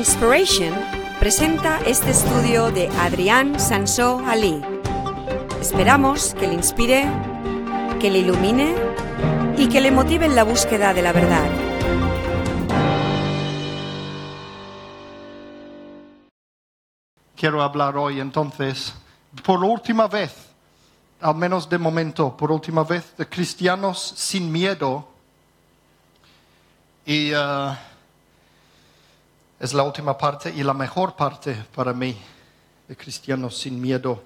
Inspiration presenta este estudio de Adrián Sansó Ali. Esperamos que le inspire, que le ilumine y que le motive en la búsqueda de la verdad. Quiero hablar hoy entonces, por última vez, al menos de momento, por última vez, de cristianos sin miedo. Y uh, es la última parte y la mejor parte para mí, de cristianos sin miedo.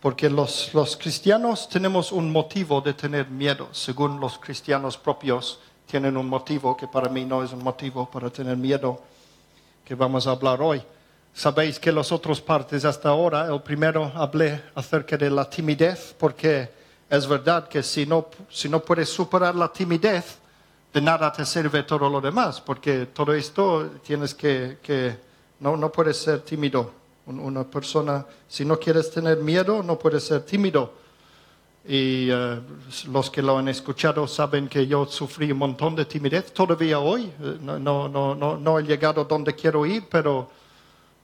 Porque los, los cristianos tenemos un motivo de tener miedo, según los cristianos propios tienen un motivo que para mí no es un motivo para tener miedo, que vamos a hablar hoy. Sabéis que las otras partes hasta ahora, el primero hablé acerca de la timidez, porque es verdad que si no, si no puedes superar la timidez, de nada te sirve todo lo demás, porque todo esto tienes que, que no, no puedes ser tímido. Una persona, si no quieres tener miedo, no puedes ser tímido. Y uh, los que lo han escuchado saben que yo sufrí un montón de timidez todavía hoy. No, no, no, no, no he llegado donde quiero ir, pero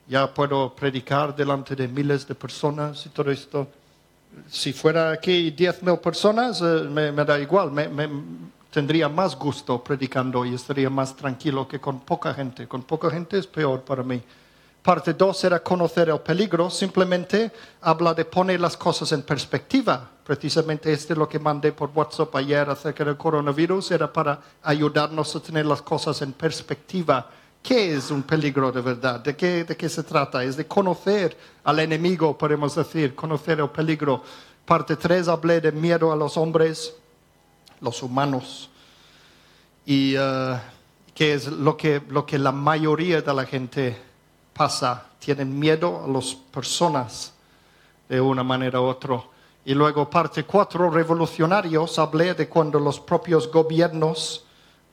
ya puedo predicar delante de miles de personas y todo esto. Si fuera aquí diez mil personas, uh, me, da igual. Me, tendría más gusto predicando y estaría más tranquilo que con poca gente. Con poca gente es peor para mí. Parte 2 era conocer el peligro, simplemente habla de poner las cosas en perspectiva. Precisamente este es lo que mandé por WhatsApp ayer acerca del coronavirus, era para ayudarnos a tener las cosas en perspectiva. ¿Qué es un peligro de verdad? ¿De qué, de qué se trata? Es de conocer al enemigo, podemos decir, conocer el peligro. Parte 3 hablé de miedo a los hombres, los humanos, y uh, que es lo que, lo que la mayoría de la gente pasa, tienen miedo a las personas de una manera u otra. Y luego parte cuatro, revolucionarios, hablé de cuando los propios gobiernos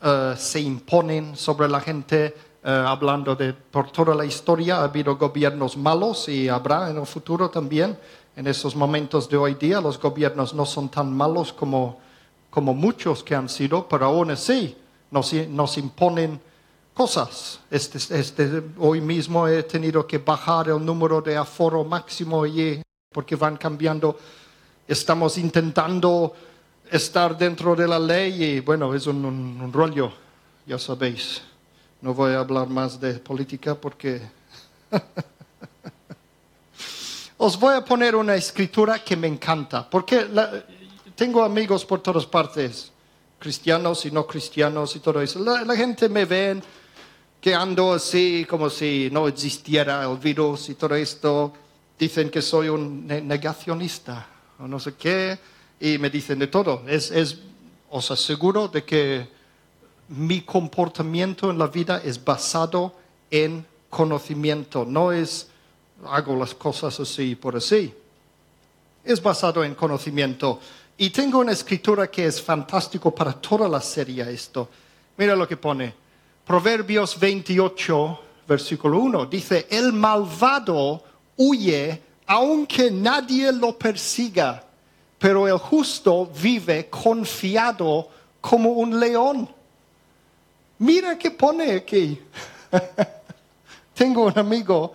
uh, se imponen sobre la gente, uh, hablando de por toda la historia ha habido gobiernos malos y habrá en el futuro también. En esos momentos de hoy día los gobiernos no son tan malos como, como muchos que han sido, pero aún así nos, nos imponen cosas. Este, este, hoy mismo he tenido que bajar el número de aforo máximo allí porque van cambiando. Estamos intentando estar dentro de la ley y bueno, es un, un, un rollo, ya sabéis. No voy a hablar más de política porque... Os voy a poner una escritura que me encanta, porque la, tengo amigos por todas partes, cristianos y no cristianos y todo eso. La, la gente me ve que ando así como si no existiera el virus y todo esto. Dicen que soy un negacionista o no sé qué y me dicen de todo. Es, es, os aseguro de que mi comportamiento en la vida es basado en conocimiento, no es hago las cosas así por así. Es basado en conocimiento. Y tengo una escritura que es fantástico para toda la serie esto. Mira lo que pone. Proverbios 28, versículo 1. Dice, el malvado huye aunque nadie lo persiga, pero el justo vive confiado como un león. Mira qué pone aquí. Tengo un amigo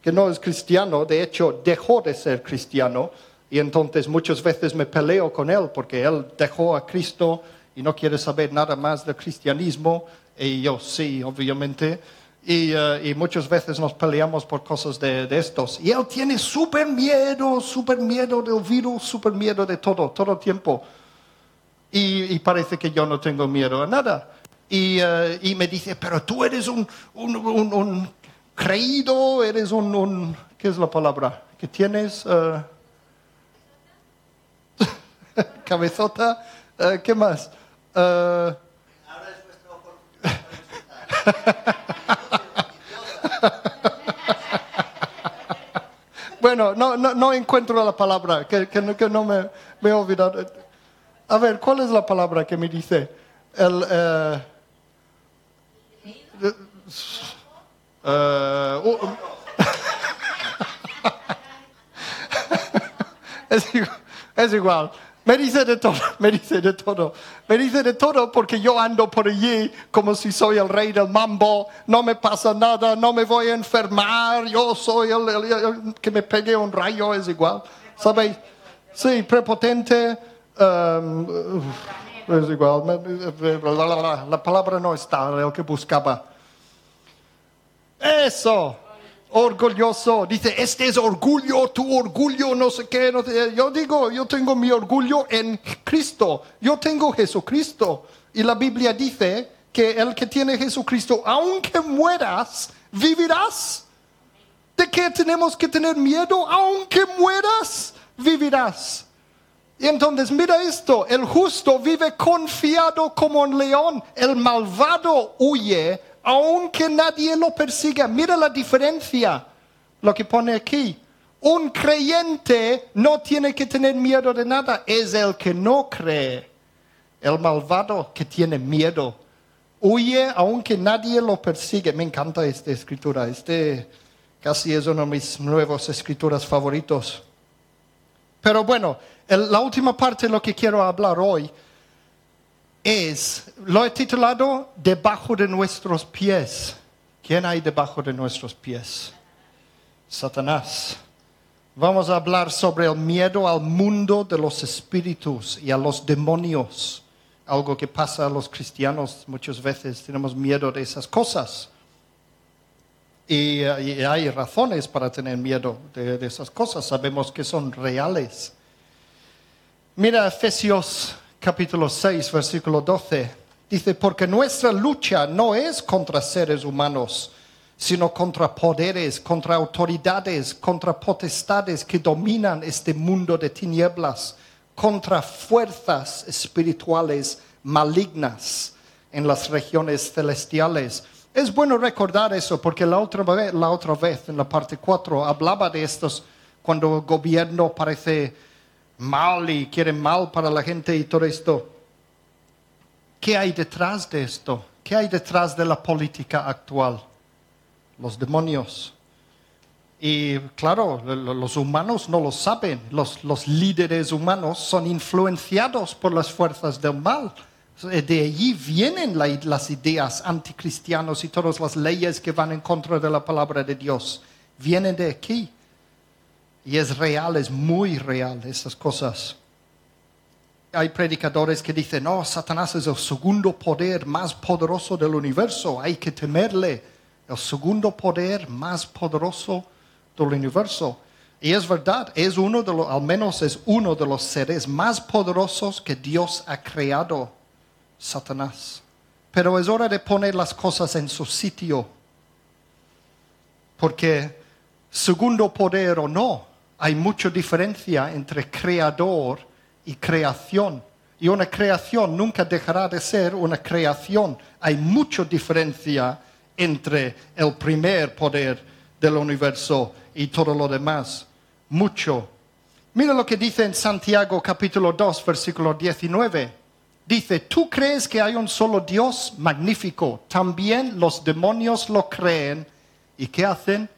que no es cristiano, de hecho dejó de ser cristiano y entonces muchas veces me peleo con él porque él dejó a Cristo y no quiere saber nada más del cristianismo y yo sí, obviamente. Y, uh, y, muchas veces nos peleamos por cosas de, de estos. Y él tiene súper miedo, súper miedo del virus, súper miedo de todo, todo el tiempo. Y, y, parece que yo no tengo miedo a nada. Y, uh, y me dice, pero tú eres un, un, un, un creído, eres un, ¿qué es la palabra? Que tienes uh, cabezota, ¿qué más? bueno, no, no, no, encuentro la palabra, que, que, que no me, me, he olvidado. A ver, ¿cuál es la palabra que me dice? El, uh, uh, uh, es, igual, es igual. Me dice de todo, me dice de todo. Me dice de todo porque yo ando por allí como si soy el rey del mambo. No me pasa nada, no me voy a enfermar. Yo soy el, el- que me pegue un rayo, es igual. ¿Sabéis? Sí, prepotente. um, es igual. La, la- la- la palabra no está, el que buscaba. Eso. Orgulloso. Dice, este es orgullo, tu orgullo, no sé qué. no sé- Yo digo, yo tengo mi orgullo en Cristo. Yo tengo Jesucristo. Y la Biblia dice que el que tiene Jesucristo, aunque mueras, vivirás. ¿De qué tenemos que tener miedo? Aunque mueras, vivirás. Y entonces mira esto, el justo vive confiado como un león, el malvado huye aunque nadie lo persiga. Mira la diferencia, lo que pone aquí. Un creyente no tiene que tener miedo de nada, es el que no cree, el malvado que tiene miedo. Huye aunque nadie lo persigue. Me encanta esta escritura, este casi es una de mis nuevas escrituras favoritos. Pero bueno, el- la última parte de lo que quiero hablar hoy es, lo he titulado Debajo de nuestros pies. ¿Quién hay debajo de nuestros pies? Satanás. Vamos a hablar sobre el miedo al mundo de los espíritus y a los demonios. Algo que pasa a los cristianos muchas veces, tenemos miedo de esas cosas. Y, hay razones para tener miedo de, de esas cosas, sabemos que son reales. Mira Efesios capítulo 6, versículo 12. Dice, porque nuestra lucha no es contra seres humanos, sino contra poderes, contra autoridades, contra potestades que dominan este mundo de tinieblas, contra fuerzas espirituales malignas en las regiones celestiales. Es bueno recordar eso porque la otra vez, la otra vez en la parte 4 hablaba de estos cuando el gobierno parece mal y quiere mal para la gente y todo esto. ¿Qué hay detrás de esto? ¿Qué hay detrás de la política actual? Los demonios. Y claro, lo- lo- los humanos no lo saben. Los, líderes humanos son influenciados por las fuerzas del mal. De allí vienen la- las ideas anticristianas y todas las leyes que van en contra de la palabra de Dios. Vienen de aquí. Y es real, es muy real esas cosas. Hay predicadores que dicen, no, Satanás es el segundo poder más poderoso del universo, hay que temerle. El segundo poder más poderoso del universo. Y es verdad, es uno de los, al menos es uno de los seres más poderosos que Dios ha creado, Satanás. Pero es hora de poner las cosas en su sitio. Porque segundo poder o no, hay mucha diferencia entre creador y creación. Y una creación nunca dejará de ser una creación. Hay mucha diferencia entre el primer poder del universo y todo lo demás. Mucho. Mira lo que dice en Santiago capítulo 2, versículo 19. Dice, ¿tú crees que hay un solo Dios? Magnífico. También los demonios lo creen. ¿Y qué hacen?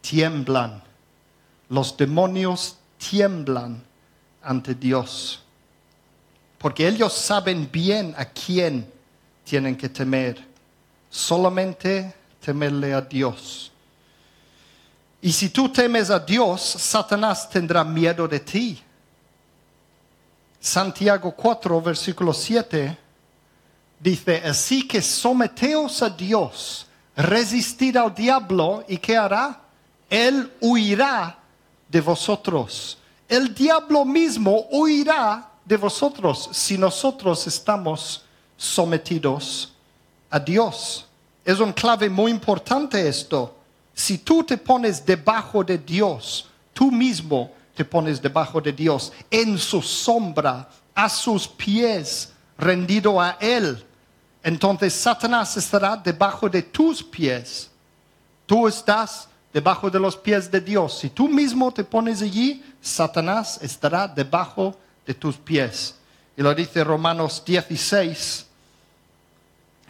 Tiemblan. Los demonios tiemblan ante Dios. Porque ellos saben bien a quién tienen que temer. Solamente temerle a Dios. Y si tú temes a Dios, Satanás tendrá miedo de ti. Santiago 4, versículo 7, dice, así que someteos a Dios, resistid al diablo, ¿y qué hará? Él huirá de vosotros. El diablo mismo huirá de vosotros si nosotros estamos sometidos a Dios. Es un clave muy importante esto. Si tú te pones debajo de Dios, tú mismo te pones debajo de Dios, en su sombra, a sus pies, rendido a Él, entonces Satanás estará debajo de tus pies. Tú estás debajo de los pies de Dios. Si tú mismo te pones allí, Satanás estará debajo de tus pies. Y lo dice Romanos 16,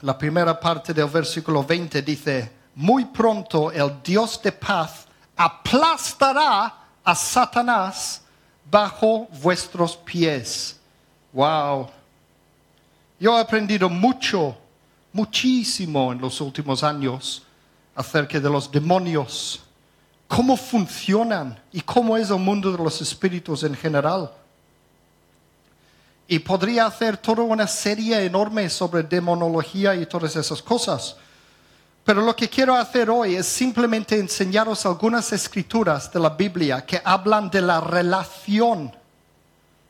la primera parte del versículo 20 dice, muy pronto el Dios de paz aplastará a Satanás bajo vuestros pies. Wow. Yo he aprendido mucho, muchísimo en los últimos años acerca de los demonios, cómo funcionan y cómo es el mundo de los espíritus en general. Y podría hacer toda una serie enorme sobre demonología y todas esas cosas. Pero lo que quiero hacer hoy es simplemente enseñaros algunas escrituras de la Biblia que hablan de la relación,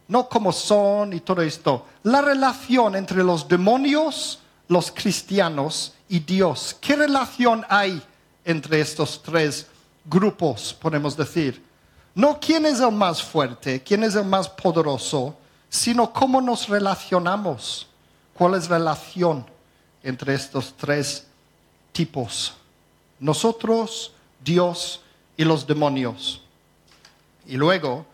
no como son y todo esto, la relación entre los demonios, los cristianos y Dios. ¿Qué relación hay entre estos tres grupos, podemos decir? No quién es el más fuerte, quién es el más poderoso, sino cómo nos relacionamos, cuál es la relación entre estos tres tipos. Nosotros, Dios y los demonios. Y luego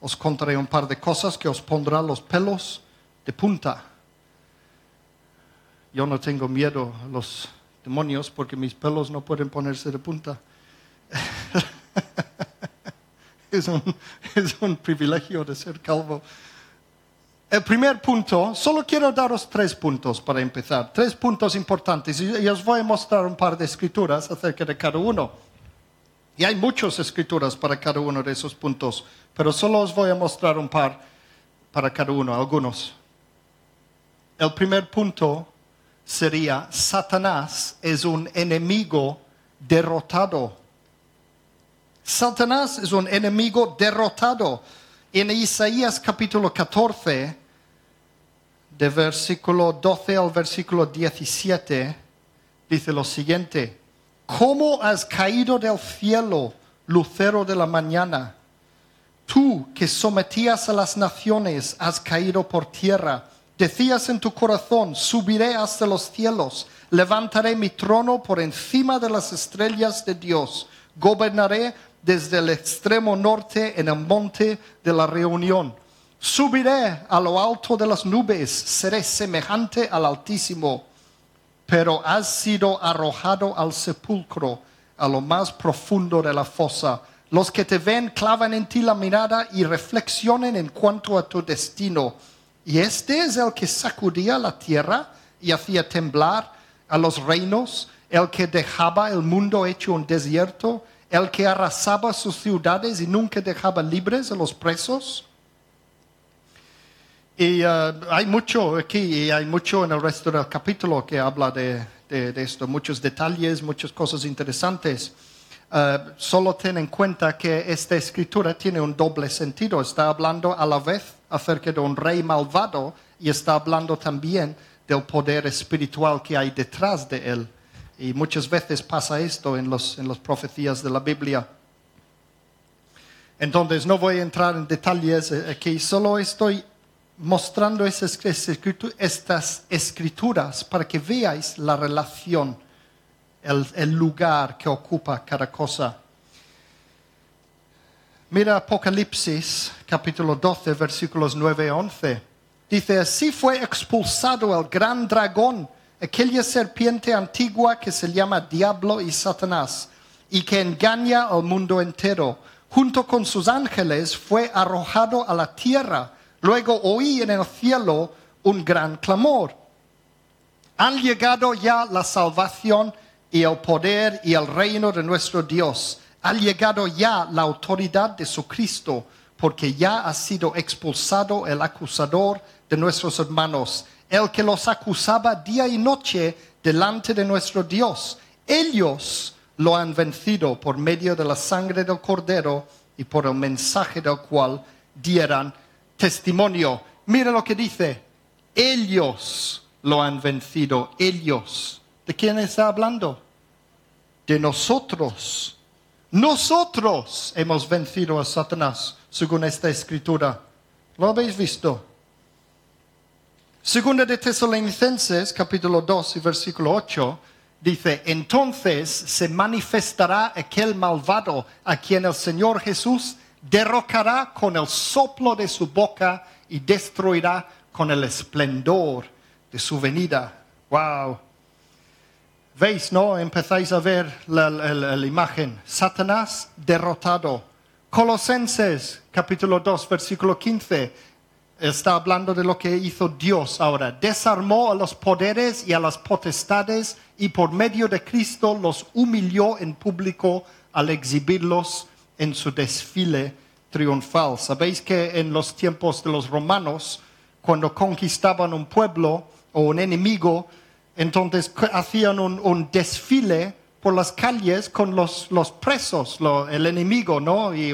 os contaré un par de cosas que os pondrán los pelos de punta. Yo no tengo miedo a los demonios porque mis pelos no pueden ponerse de punta. es, un, es un privilegio de ser calvo. El primer punto, solo quiero daros tres puntos para empezar, tres puntos importantes y os voy a mostrar un par de escrituras acerca de cada uno. Y hay muchas escrituras para cada uno de esos puntos, pero solo os voy a mostrar un par para cada uno, algunos. El primer punto sería, Satanás es un enemigo derrotado. Satanás es un enemigo derrotado. En Isaías capítulo 14, de versículo 12 al versículo 17, dice lo siguiente, ¿cómo has caído del cielo, lucero de la mañana? Tú que sometías a las naciones, has caído por tierra. Decías en tu corazón, subiré hasta los cielos, levantaré mi trono por encima de las estrellas de Dios, gobernaré desde el extremo norte en el monte de la reunión Subiré a lo alto de las nubes, seré semejante al Altísimo, pero has sido arrojado al sepulcro, a lo más profundo de la fosa. Los que te ven clavan en ti la mirada y reflexionen en cuanto a tu destino. Y este es el que sacudía la tierra y hacía temblar a los reinos, el que dejaba el mundo hecho un desierto, el que arrasaba sus ciudades y nunca dejaba libres a los presos y uh, hay mucho aquí y hay mucho en el resto del capítulo que habla de, esto, muchos detalles, muchas cosas interesantes. Uh, solo ten en cuenta que esta escritura tiene un doble sentido. Está hablando a la vez acerca de un rey malvado y está hablando también del poder espiritual que hay detrás de él. Y muchas veces pasa esto en, los, en las profecías de la Biblia. Entonces no voy a entrar en detalles aquí, solo estoy mostrando estas escrituras para que veáis la relación, el, lugar que ocupa cada cosa. Mira Apocalipsis capítulo 12 versículos 9 y 11. Dice, así fue expulsado el gran dragón, aquella serpiente antigua que se llama Diablo y Satanás, y que engaña al mundo entero. Junto con sus ángeles fue arrojado a la tierra Luego oí en el cielo un gran clamor. Han llegado ya la salvación y el poder y el reino de nuestro Dios. Ha llegado ya la autoridad de su Cristo, porque ya ha sido expulsado el acusador de nuestros hermanos, el que los acusaba día y noche delante de nuestro Dios. Ellos lo han vencido por medio de la sangre del cordero y por el mensaje del cual dieran testimonio. Mira lo que dice. Ellos lo han vencido. Ellos. ¿De quién está hablando? De nosotros. Nosotros hemos vencido a Satanás, según esta escritura. ¿Lo habéis visto? Segunda de Tesalonicenses, capítulo 2 y versículo 8, dice, entonces se manifestará aquel malvado a quien el Señor Jesús derrocará con el soplo de su boca y destruirá con el esplendor de su venida. Wow. ¿Veis, no? Empezáis a ver la, imagen. Satanás derrotado. Colosenses capítulo 2, versículo 15. Está hablando de lo que hizo Dios ahora. Desarmó a los poderes y a las potestades y por medio de Cristo los humilló en público al exhibirlos en su desfile triunfal. Sabéis que en los tiempos de los romanos, cuando conquistaban un pueblo o un enemigo, entonces hacían un, desfile por las calles con los, los presos, el enemigo, ¿no? Y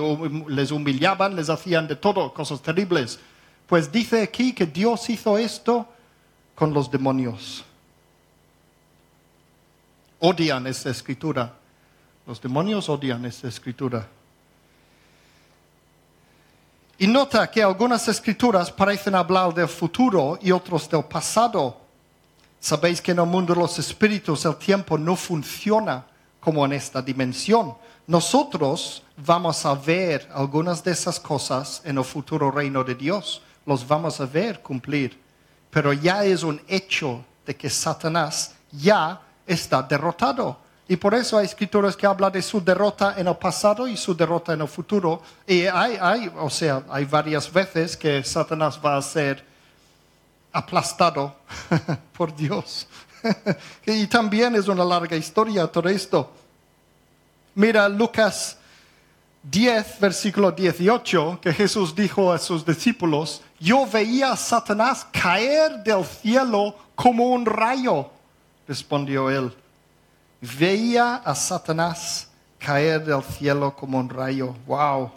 les humillaban, les hacían de todo, cosas terribles. Pues dice aquí que Dios hizo esto con los demonios. Odian esta escritura. Los demonios odian esta escritura. Y nota que algunas escrituras parecen hablar del futuro y otros del pasado. Sabéis que en el mundo de los espíritus el tiempo no funciona como en esta dimensión. Nosotros vamos a ver algunas de esas cosas en el futuro reino de Dios. Los vamos a ver cumplir. Pero ya es un hecho de que Satanás ya está derrotado. Y por eso hay escrituras que hablan de su derrota en el pasado y su derrota en el futuro. Y hay, hay, o sea, hay varias veces que Satanás va a ser aplastado por Dios. y también es una larga historia todo esto. Mira Lucas 10, versículo 18, que Jesús dijo a sus discípulos, yo veía a Satanás caer del cielo como un rayo, respondió él. Veía a Satanás caer del cielo como un rayo. Wow.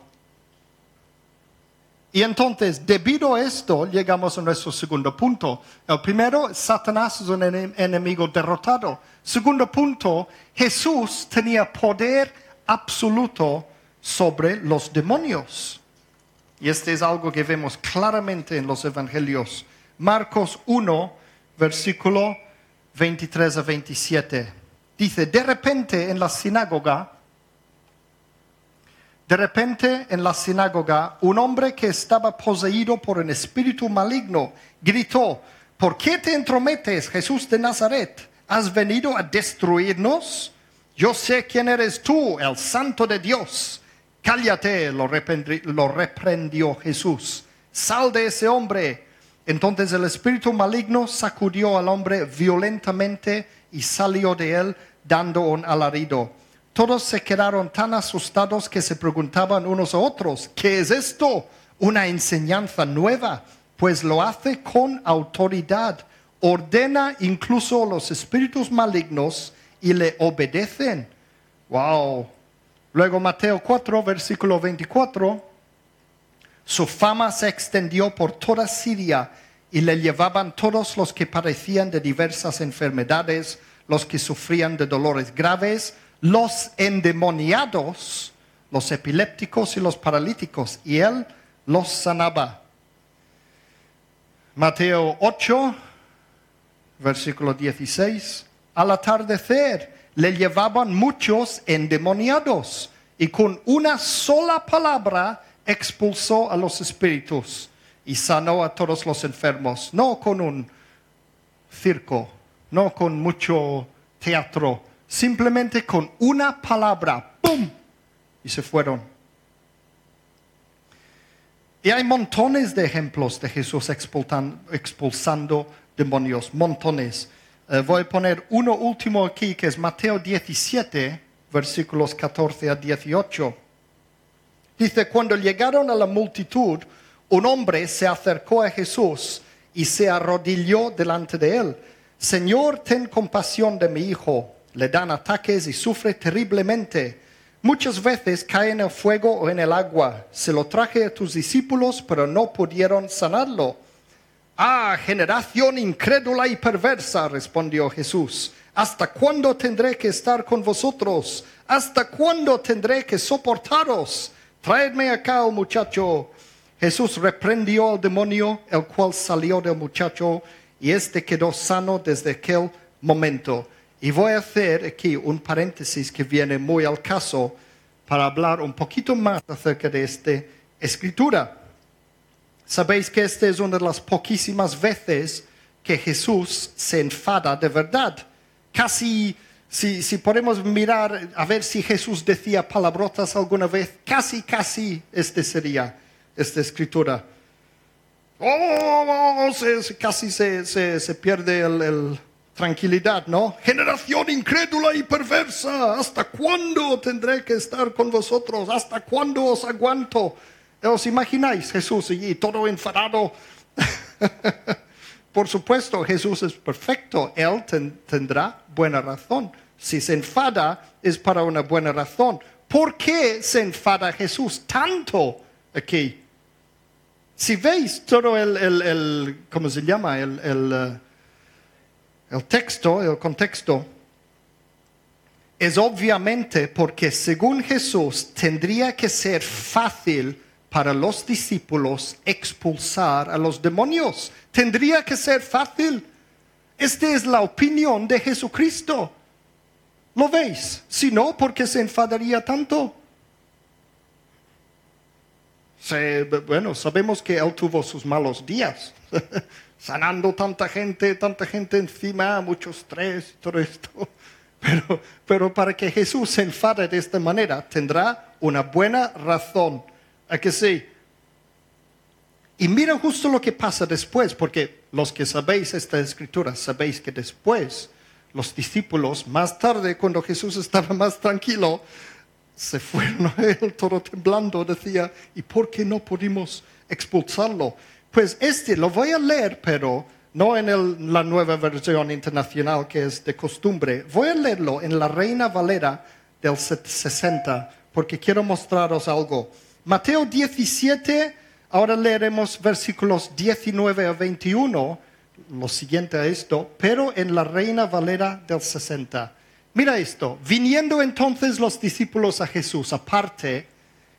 Y entonces, debido a esto, llegamos a nuestro segundo punto. El primero, Satanás es un ene- enemigo derrotado. Segundo punto, Jesús tenía poder absoluto sobre los demonios. Y este es algo que vemos claramente en los evangelios. Marcos 1, versículo 23 a 27. Dice, de repente en la sinagoga, de repente en la sinagoga, un hombre que estaba poseído por un espíritu maligno gritó, ¿por qué te entrometes, Jesús de Nazaret? ¿Has venido a destruirnos? Yo sé quién eres tú, el santo de Dios. Cállate, lo, lo reprendió Jesús. Sal de ese hombre. Entonces el espíritu maligno sacudió al hombre violentamente y salió de él dando un alarido. Todos se quedaron tan asustados que se preguntaban unos a otros, ¿qué es esto? Una enseñanza nueva, pues lo hace con autoridad. Ordena incluso los espíritus malignos y le obedecen. Wow. Luego Mateo 4, versículo 24. Su fama se extendió por toda Siria y le llevaban todos los que padecían de diversas enfermedades, los que sufrían de dolores graves, los endemoniados, los epilépticos y los paralíticos, y él los sanaba. Mateo 8, versículo 16. Al atardecer le llevaban muchos endemoniados y con una sola palabra expulsó a los espíritus y sanó a todos los enfermos, no con un circo, no con mucho teatro, simplemente con una palabra, ¡pum! Y se fueron. Y hay montones de ejemplos de Jesús expulsando demonios, montones. Eh, voy a poner uno último aquí, que es Mateo 17, versículos 14 a 18. Dice, cuando llegaron a la multitud, un hombre se acercó a Jesús y se arrodilló delante de él. Señor, ten compasión de mi hijo. Le dan ataques y sufre terriblemente. Muchas veces cae en el fuego o en el agua. Se lo traje a tus discípulos, pero no pudieron sanarlo. Ah, generación incrédula y perversa, respondió Jesús. ¿Hasta cuándo tendré que estar con vosotros? ¿Hasta cuándo tendré que soportaros? Traedme acá al muchacho. Jesús reprendió al demonio, el cual salió del muchacho, y éste quedó sano desde aquel momento. Y voy a hacer aquí un paréntesis que viene muy al caso para hablar un poquito más acerca de esta escritura. Sabéis que esta es una de las poquísimas veces que Jesús se enfada de verdad. Casi Si, si podemos mirar a ver si Jesús decía palabrotas alguna vez, casi, casi este sería esta escritura. Oh, oh, se- se- casi se, se- se pierde el, el tranquilidad, ¿no? Generación incrédula y perversa, ¿hasta cuándo tendré que estar con vosotros? ¿Hasta cuándo os aguanto? ¿Os imagináis Jesús allí todo enfadado? Por supuesto, Jesús es perfecto, Él ten- tendrá buena razón. Si se enfada es para una buena razón. ¿Por qué se enfada Jesús tanto aquí? Si veis todo el, el- el- ¿cómo se llama? El, el, eh, el texto, el contexto, es obviamente porque según Jesús tendría que ser fácil para los discípulos expulsar a los demonios. Tendría que ser fácil. Esta es la opinión de Jesucristo. ¿Lo veis? Si no, ¿por qué se enfadaría tanto? Bueno, sabemos que él tuvo sus malos días, sanando tanta gente, tanta gente encima, mucho estrés todo esto. Pero, pero para que Jesús se enfade de esta manera, tendrá una buena razón. ¿A que sí? Y mira justo lo que pasa después, porque los que sabéis esta escritura, sabéis que después los discípulos, más tarde, cuando Jesús estaba más tranquilo, se fueron a él todo temblando, decía, ¿y por qué no pudimos expulsarlo? Pues este lo voy a leer, pero no en la nueva versión internacional que es de costumbre. Voy a leerlo en la Reina Valera del set- 60, porque quiero mostraros algo. Mateo 17, ahora leeremos versículos 19 a 21, lo siguiente a esto, pero en la Reina Valera del 60. Mira esto, viniendo entonces los discípulos a Jesús aparte,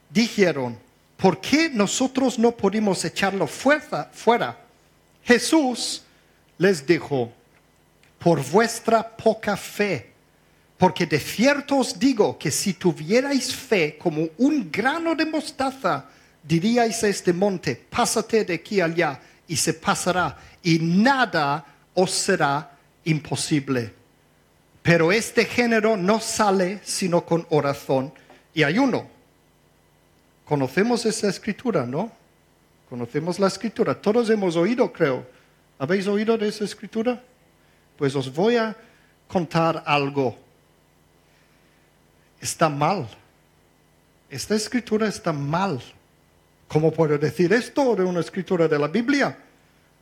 dijeron, ¿por qué nosotros no pudimos echarlo fuerza- fuera? Jesús les dijo, por vuestra poca fe, porque de cierto os digo que si tuvierais fe como un grano de mostaza, diríais a este monte, pásate de aquí allá, y se pasará, y nada os será imposible. Pero este género no sale sino con oración y ayuno. Conocemos esa escritura, ¿no? Conocemos la escritura. Todos hemos oído, creo. ¿Habéis oído de esa escritura? Pues os voy a contar algo. Está mal. Esta escritura está mal. ¿Cómo puedo decir esto de una escritura de la Biblia?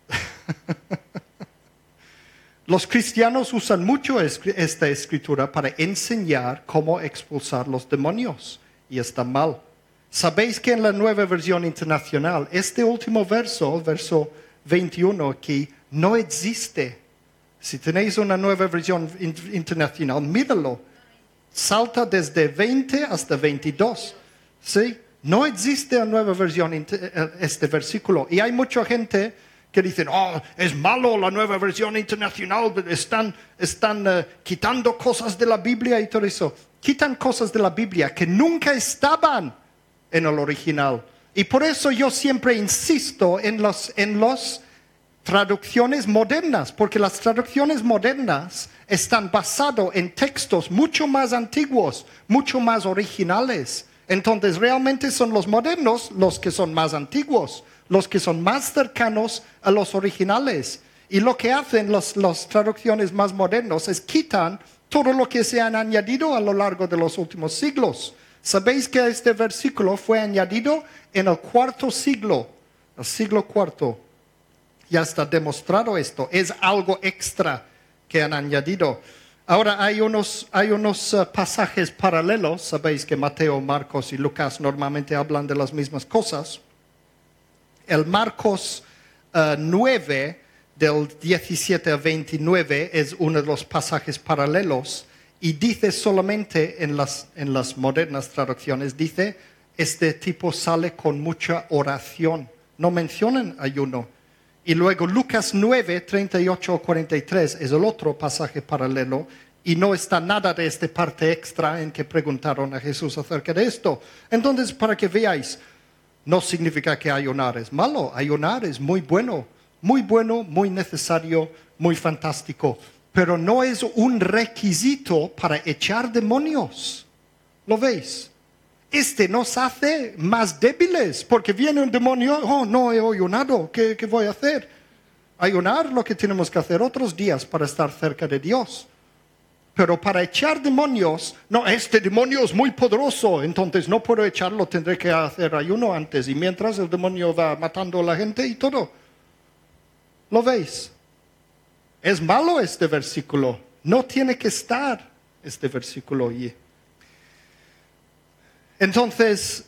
Los cristianos usan mucho esta escritura para enseñar cómo expulsar los demonios y está mal. Sabéis que en la nueva versión internacional, este último verso, verso 21 aquí, no existe. Si tenéis una nueva versión in- internacional, míralo. Salta desde 20 hasta 22. ¿Sí? No existe una nueva versión eh, este versículo. Y hay mucha gente que dicen, oh, es malo la nueva versión internacional, están, están eh, quitando cosas de la Biblia y todo eso. Quitan cosas de la Biblia que nunca estaban en el original. Y por eso yo siempre insisto en los, en los traducciones modernas, porque las traducciones modernas están basadas en textos mucho más antiguos, mucho más originales. Entonces realmente son los modernos los que son más antiguos, los que son más cercanos a los originales. Y lo que hacen las las traducciones más modernas es quitan todo lo que se han añadido a lo largo de los últimos siglos. Sabéis que este versículo fue añadido en el cuarto siglo, el siglo cuarto. Ya está demostrado esto. Es algo extra que han añadido. Ahora hay unos, hay unos eh, pasajes paralelos. Sabéis que Mateo, Marcos y Lucas normalmente hablan de las mismas cosas. El Marcos eh, 9, del 17 a 29, es uno de los pasajes paralelos y dice solamente en las, en las modernas traducciones, dice, este tipo sale con mucha oración. No mencionan ayuno. Y luego Lucas 9, 38 o 43 es el otro pasaje paralelo y no está nada de esta parte extra en que preguntaron a Jesús acerca de esto. Entonces, para que veáis, no significa que ayunar es malo, ayunar es muy bueno, muy bueno, muy necesario, muy fantástico. Pero no es un requisito para echar demonios. ¿Lo veis? Este nos hace más débiles, porque viene un demonio, oh, no he ayunado, ¿qué, qué voy a hacer? Ayunar lo que tenemos que hacer otros días para estar cerca de Dios. Pero para echar demonios, no, este demonio es muy poderoso, entonces no puedo echarlo, tendré que hacer ayuno antes. Y mientras el demonio va matando a la gente y todo. ¿Lo veis? Es malo este versículo. No tiene que estar este versículo allí. Entonces,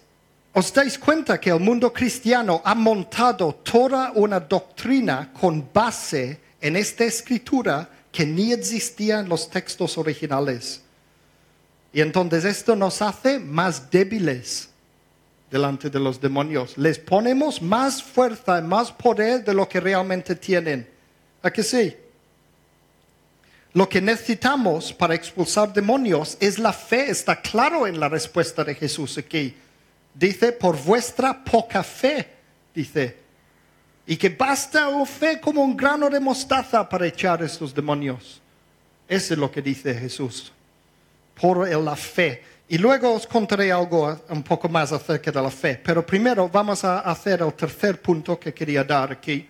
¿os dais cuenta que el mundo cristiano ha montado toda una doctrina con base en esta escritura que ni existía en los textos originales? Y entonces esto nos hace más débiles delante de los demonios. Les ponemos más fuerza, más poder de lo que realmente tienen. ¿A que sí? Lo que necesitamos para expulsar demonios es la fe. Está claro en la respuesta de Jesús aquí. Dice, por vuestra poca fe, dice. Y que basta o fe como un grano de mostaza para echar estos demonios. Eso es lo que dice Jesús. Por la fe. Y luego os contaré algo un poco más acerca de la fe. Pero primero vamos a hacer el tercer punto que quería dar aquí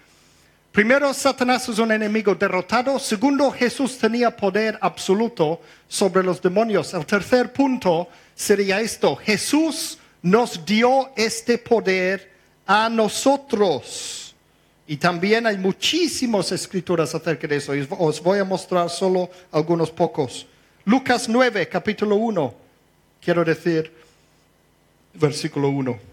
Primero, Satanás es un enemigo derrotado. Segundo, Jesús tenía poder absoluto sobre los demonios. El tercer punto sería esto. Jesús nos dio este poder a nosotros. Y también hay muchísimas escrituras acerca de eso. Os voy a mostrar solo algunos pocos. Lucas 9, capítulo 1. Quiero decir, versículo 1.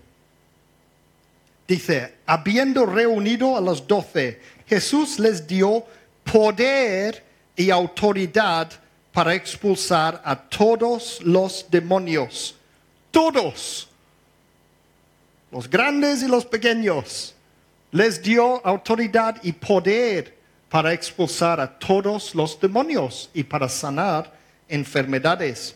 Dice, habiendo reunido a los doce, Jesús les dio poder y autoridad para expulsar a todos los demonios. Todos. Los grandes y los pequeños. Les dio autoridad y poder para expulsar a todos los demonios y para sanar enfermedades.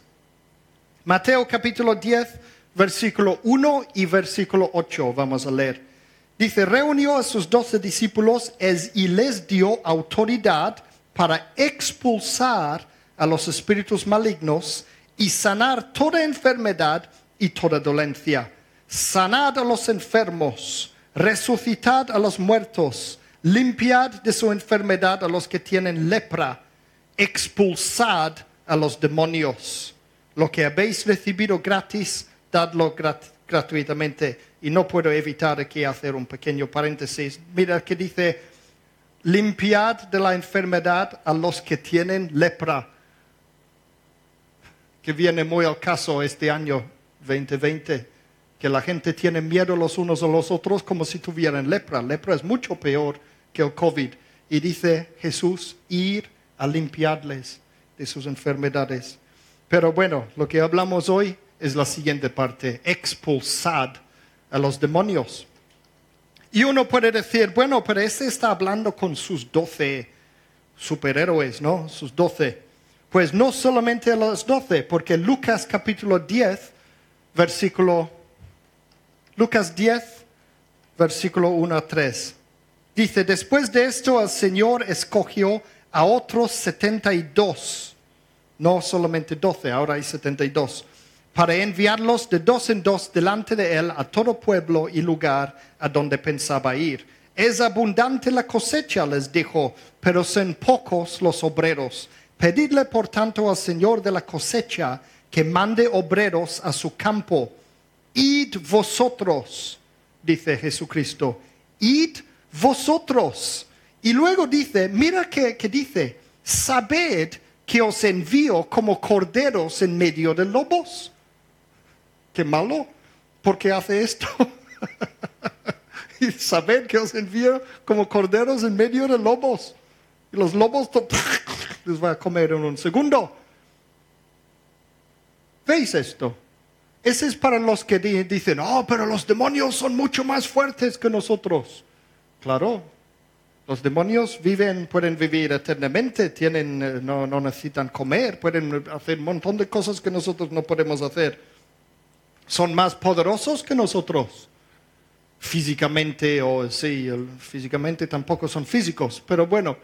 Mateo capítulo 10 versículo 1 y versículo 8, vamos a leer. Dice, reunió a sus doce discípulos y les dio autoridad para expulsar a los espíritus malignos y sanar toda enfermedad y toda dolencia. Sanad a los enfermos, resucitad a los muertos, limpiad de su enfermedad a los que tienen lepra, expulsad a los demonios. Lo que habéis recibido gratis, dadlo gratuitamente. Y no puedo evitar aquí hacer un pequeño paréntesis. Mira que dice, limpiad de la enfermedad a los que tienen lepra, que viene muy al caso este año 2020, que la gente tiene miedo los unos a los otros como si tuvieran lepra. Lepra es mucho peor que el COVID. Y dice Jesús, ir a limpiarles de sus enfermedades. Pero bueno, lo que hablamos hoy es la siguiente parte, expulsad a los demonios. Y uno puede decir, bueno, pero este está hablando con sus doce superhéroes, ¿no? Sus doce. Pues no solamente a los doce, porque Lucas capítulo 10, versículo, Lucas 10, versículo 1 a 3. Dice, después de esto el Señor escogió a otros setenta y dos, no solamente doce, ahora hay setenta y dos para enviarlos de dos en dos delante de él a todo pueblo y lugar a donde pensaba ir. Es abundante la cosecha, les dijo, pero son pocos los obreros. Pedidle por tanto al Señor de la cosecha que mande obreros a su campo. Id vosotros, dice Jesucristo, id vosotros. Y luego dice, mira que, dice, sabed que os envío como corderos en medio de lobos qué malo, porque hace esto. y saber que os envío como corderos en medio de lobos. Y los lobos les va a comer en un segundo. ¿Veis esto? Ese es para los que dicen, oh, pero los demonios son mucho más fuertes que nosotros. Claro, los demonios viven, pueden vivir eternamente, tienen, eh, no, no necesitan comer, pueden hacer un montón de cosas que nosotros no podemos hacer son más poderosos que nosotros. Físicamente, o sí, físicamente tampoco son físicos, pero bueno,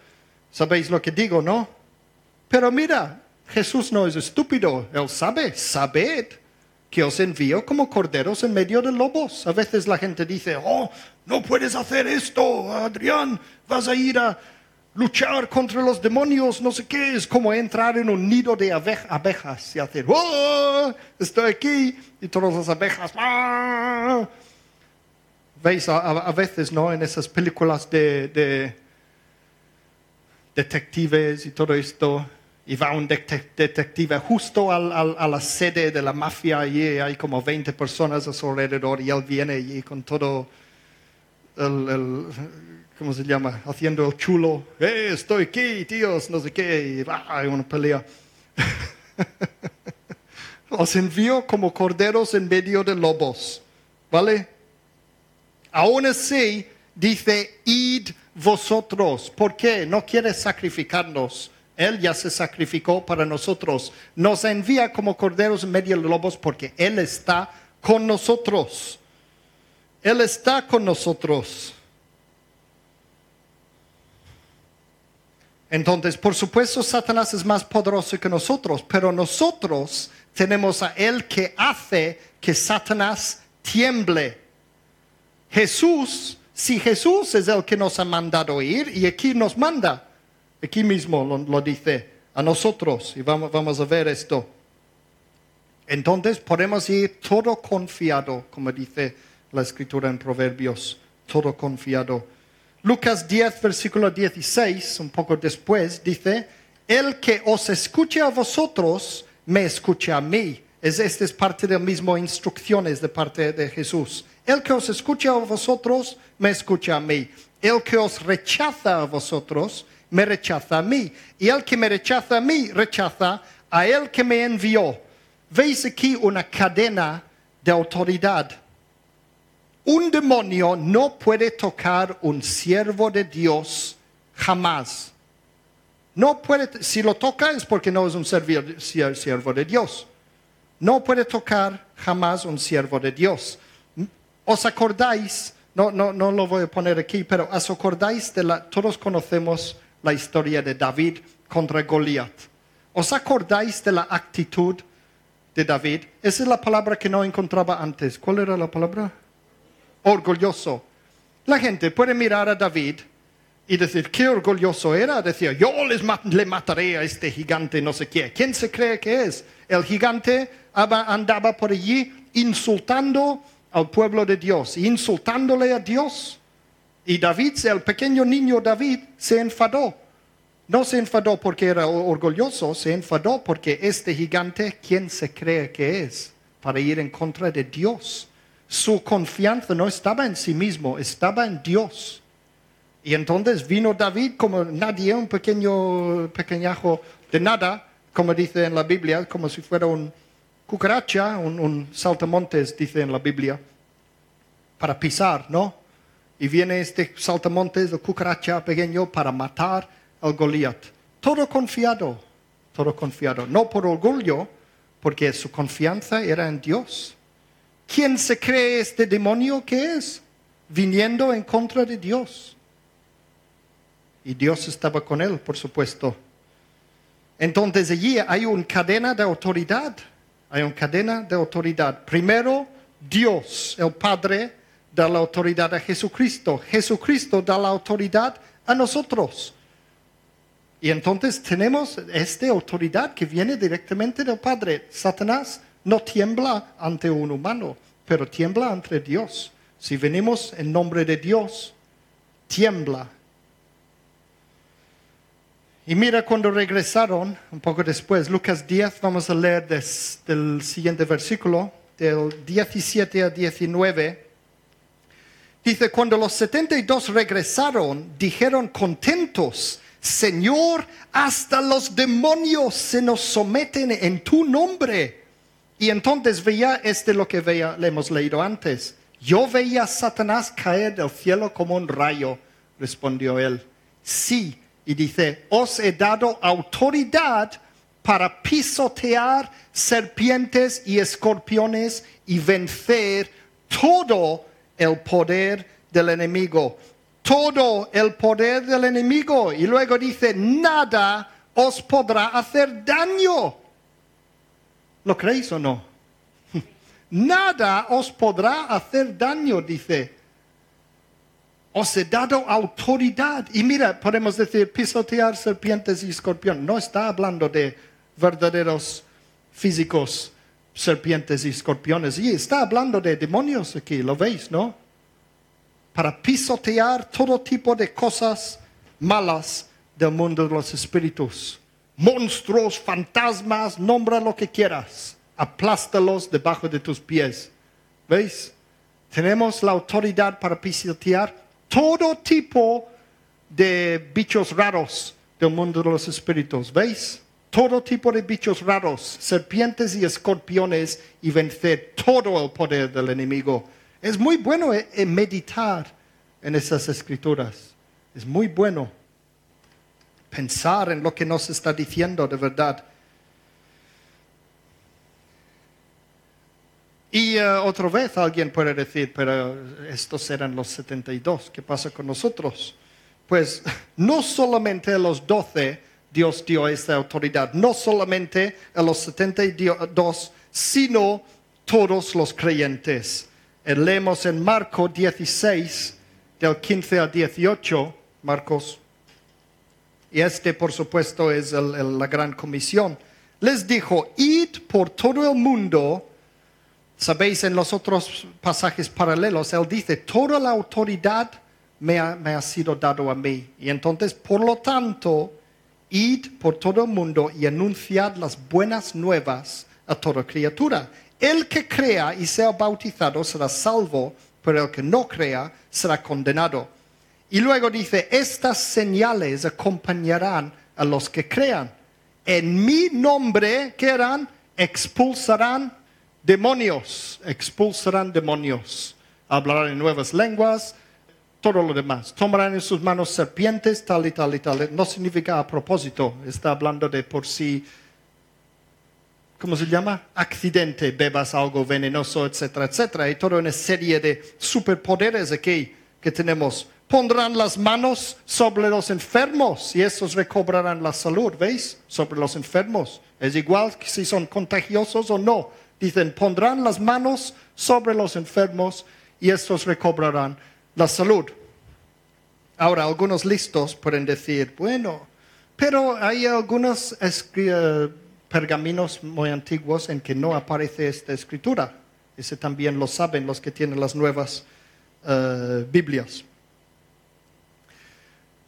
sabéis lo que digo, ¿no? Pero mira, Jesús no es estúpido, Él sabe, sabed que os envío como corderos en medio de lobos. A veces la gente dice, oh, no puedes hacer esto, Adrián, vas a ir a luchar contra los demonios, no sé qué, es como entrar en un nido de abejas y hacer, oh, estoy aquí, y todas las abejas, ¡ah! veis a, veces, ¿no? En esas películas de detectives y todo esto, y va un detective justo a la sede de la mafia y hay como 20 personas a su alrededor y él viene y con todo el, ¿cómo se llama? Haciendo el chulo. Eh, estoy aquí, tíos, no sé qué, y hay una pelea. Os envío como corderos en medio de lobos, ¿vale? Aún así, dice, id vosotros. ¿Por qué? No quiere sacrificarnos él ya se sacrificó para nosotros. Nos envía como corderos en medio de lobos porque Él está con nosotros. Él está con nosotros. Entonces, por supuesto, Satanás es más poderoso que nosotros, pero nosotros tenemos a Él que hace que Satanás tiemble. Jesús, si Jesús es el que nos ha mandado ir y aquí nos manda, Aquí mismo lo, dice a nosotros y vamos, a ver esto. Entonces podemos ir todo confiado, como dice la escritura en Proverbios, todo confiado. Lucas 10, versículo 16, un poco después, dice, el que os escuche a vosotros, me escucha a mí. Es, esta es parte de mismo instrucciones de parte de Jesús. El que os escucha a vosotros, me escucha a mí. El que os rechaza a vosotros, me rechaza a mí. Y el que me rechaza a mí, rechaza a él que me envió. Veis aquí una cadena de autoridad. Un demonio no puede tocar un siervo de Dios jamás. No puede, si lo toca es porque no es un siervo de Dios. No puede tocar jamás un siervo de Dios. ¿Os acordáis? No, no, no lo voy a poner aquí, pero ¿os acordáis de la, todos conocemos la historia de David contra Goliat. ¿Os acordáis de la actitud de David? Esa es la palabra que no encontraba antes. ¿Cuál era la palabra? Orgulloso. La gente puede mirar a David y decir, qué orgulloso era. Decía, yo les le mataré a este gigante, no sé qué. ¿Quién se cree que es? El gigante andaba por allí insultando al pueblo de Dios, insultándole a Dios. Y David, el pequeño niño David, se enfadó. No se enfadó porque era orgulloso, se enfadó porque este gigante, ¿quién se cree que es? Para ir en contra de Dios. Su confianza no estaba en sí mismo, estaba en Dios. Y entonces vino David como nadie, un pequeño pequeñajo de nada, como dice en la Biblia, como si fuera un cucaracha, un, saltamontes, dice en la Biblia, para pisar, ¿no? y viene este saltamontes de cucaracha pequeño para matar al Goliat. Todo confiado, todo confiado, no por orgullo, porque su confianza era en Dios. ¿Quién se cree este demonio que es? Viniendo en contra de Dios. Y Dios estaba con él, por supuesto. Entonces allí hay una cadena de autoridad. Hay una cadena de autoridad. Primero, Dios, el Padre, da la autoridad a Jesucristo. Jesucristo da la autoridad a nosotros. Y entonces tenemos esta autoridad que viene directamente del Padre. Satanás no tiembla ante un humano, pero tiembla ante Dios. Si venimos en nombre de Dios, tiembla. Y mira cuando regresaron, un poco después, Lucas 10, vamos a leer del siguiente versículo, del 17 a 19. Dice, cuando los 72 regresaron, dijeron contentos, Señor, hasta los demonios se nos someten en tu nombre. Y entonces veía este lo que veía, le hemos leído antes. Yo veía a Satanás caer del cielo como un rayo, respondió él. Sí, y dice, os he dado autoridad para pisotear serpientes y escorpiones y vencer todo el poder del enemigo. Todo el poder del enemigo. Y luego dice, nada os podrá hacer daño. ¿Lo creéis o no? Nada os podrá hacer daño, dice. Os he dado autoridad. Y mira, podemos decir pisotear serpientes y escorpiones. No está hablando de verdaderos físicos, serpientes y escorpiones. Y está hablando de demonios aquí, ¿lo veis, no? Para pisotear todo tipo de cosas malas del mundo de los espíritus. Monstruos, fantasmas, nombra lo que quieras aplástalos debajo de tus pies. ¿Veis? Tenemos la autoridad para pisotear todo tipo de bichos raros del mundo de los espíritus. ¿Veis? Todo tipo de bichos raros, serpientes y escorpiones y vencer todo el poder del enemigo. Es muy bueno eh, eh, meditar en esas escrituras. Es muy bueno pensar en lo que nos está diciendo de verdad. Y uh, otra vez alguien puede decir, pero estos eran los 72, ¿qué pasa con nosotros? Pues no solamente a los 12 Dios dio esta autoridad, no solamente a los 72, sino todos los creyentes. Eh, leemos en Marcos 16, del 15 al 18, Marcos, y este por supuesto es la gran comisión. Les dijo, id por todo el mundo, Sabéis, en los otros pasajes paralelos, él dice, toda la autoridad me ha, sido dado a mí. Y entonces, por lo tanto, id por todo el mundo y anunciad las buenas nuevas a toda criatura. El que crea y sea bautizado será salvo, pero el que no crea será condenado. Y luego dice, estas señales acompañarán a los que crean. En mi nombre, ¿qué? Expulsarán demonios, expulsarán demonios, hablarán en nuevas lenguas, todo lo demás. Tomarán en sus manos serpientes, tal y tal y tal. No significa a propósito, está hablando de por sí, ¿cómo se llama? Accidente, bebas algo venenoso, etcétera, etcétera. Y toda una serie de superpoderes aquí que tenemos. Pondrán las manos sobre los enfermos y estos recobrarán la salud, ¿veis? Sobre los enfermos. Es igual que si son contagiosos o no Dicen, pondrán las manos sobre los enfermos y estos recobrarán la salud. Ahora, algunos listos pueden decir, bueno, pero hay algunos eh, pergaminos muy antiguos en que no aparece esta escritura. Ese también lo saben los que tienen las nuevas eh, Biblias.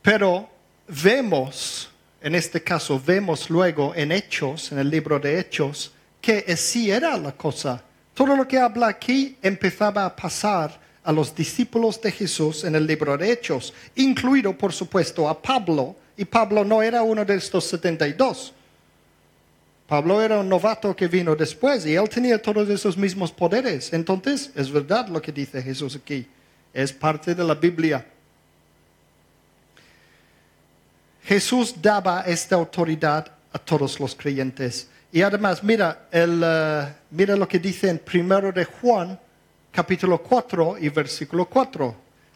Pero vemos, en este caso, vemos luego en Hechos, en el libro de Hechos, que así era la cosa. Todo lo que habla aquí empezaba a pasar a los discípulos de Jesús en el libro de Hechos, incluido por supuesto a Pablo, y Pablo no era uno de estos 72. Pablo era un novato que vino después y él tenía todos esos mismos poderes. Entonces, es verdad lo que dice Jesús aquí. Es parte de la Biblia. Jesús daba esta autoridad a todos los creyentes. Y además, mira, el, eh, mira lo que dice en primero de Juan, capítulo 4 y versículo 4.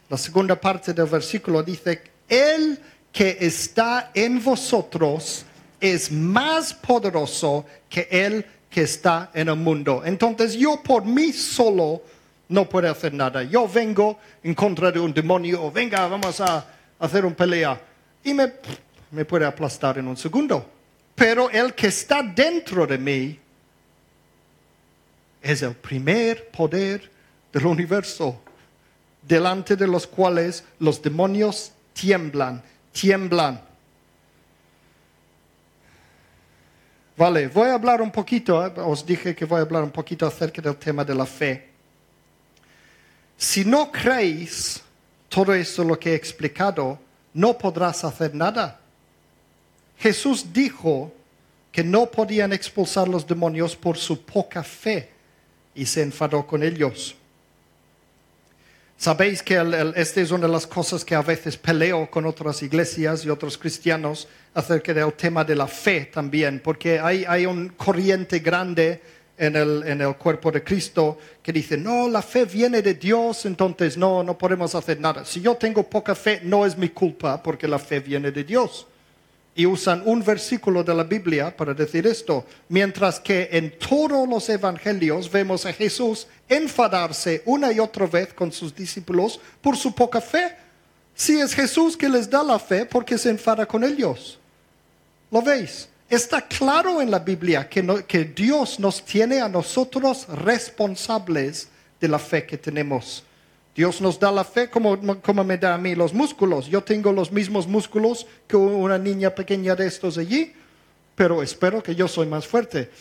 La segunda parte del versículo dice, El que está en vosotros es más poderoso que el que está en el mundo. Entonces yo por mí solo no puedo hacer nada. Yo vengo en contra de un demonio, venga, vamos a hacer una pelea. Y me, me puede aplastar en un segundo. Pero el que está dentro de mí es el primer poder del universo, delante de los cuales los demonios tiemblan, tiemblan. Vale, voy a hablar un poquito, eh, os dije que voy a hablar un poquito acerca del tema de la fe. Si no creéis todo eso lo que he explicado, no podrás hacer nada. Jesús dijo que no podían expulsar los demonios por su poca fe y se enfadó con ellos. Sabéis que esta es una de las cosas que a veces peleo con otras iglesias y otros cristianos acerca del tema de la fe también, porque hay, hay un corriente grande en el, en el, cuerpo de Cristo que dice, no, la fe viene de Dios, entonces no, no podemos hacer nada. Si yo tengo poca fe, no es mi culpa porque la fe viene de Dios. y usan un versículo de la Biblia para decir esto, mientras que en todos los evangelios vemos a Jesús enfadarse una y otra vez con sus discípulos por su poca fe. Si es Jesús que les da la fe, ¿por qué se enfada con ellos? ¿Lo veis? Está claro en la Biblia que, Dios nos tiene a nosotros responsables de la fe que tenemos. Dios nos da la fe como, como, me da a mí los músculos. Yo tengo los mismos músculos que una niña pequeña de estos allí, pero espero que yo soy más fuerte.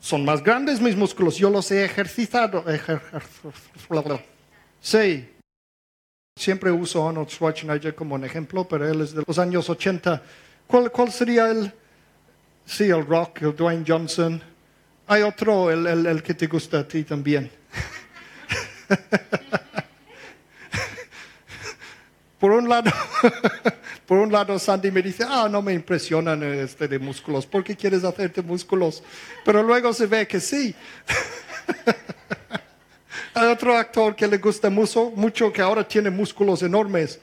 Son más grandes mis músculos, yo los he ejercitado. Sí. Siempre uso a Arnold Schwarzenegger como un ejemplo, pero él es de los años 80. ¿Cuál, cuál sería el...? Sí, el rock, el Dwayne Johnson. Hay otro, el, el, el que te gusta a ti también. por un lado, por un lado Sandy me dice, ah, no me impresionan este de músculos, ¿por qué quieres hacerte músculos? Pero luego se ve que sí. Hay otro actor que le gusta mucho, mucho, que ahora tiene músculos enormes,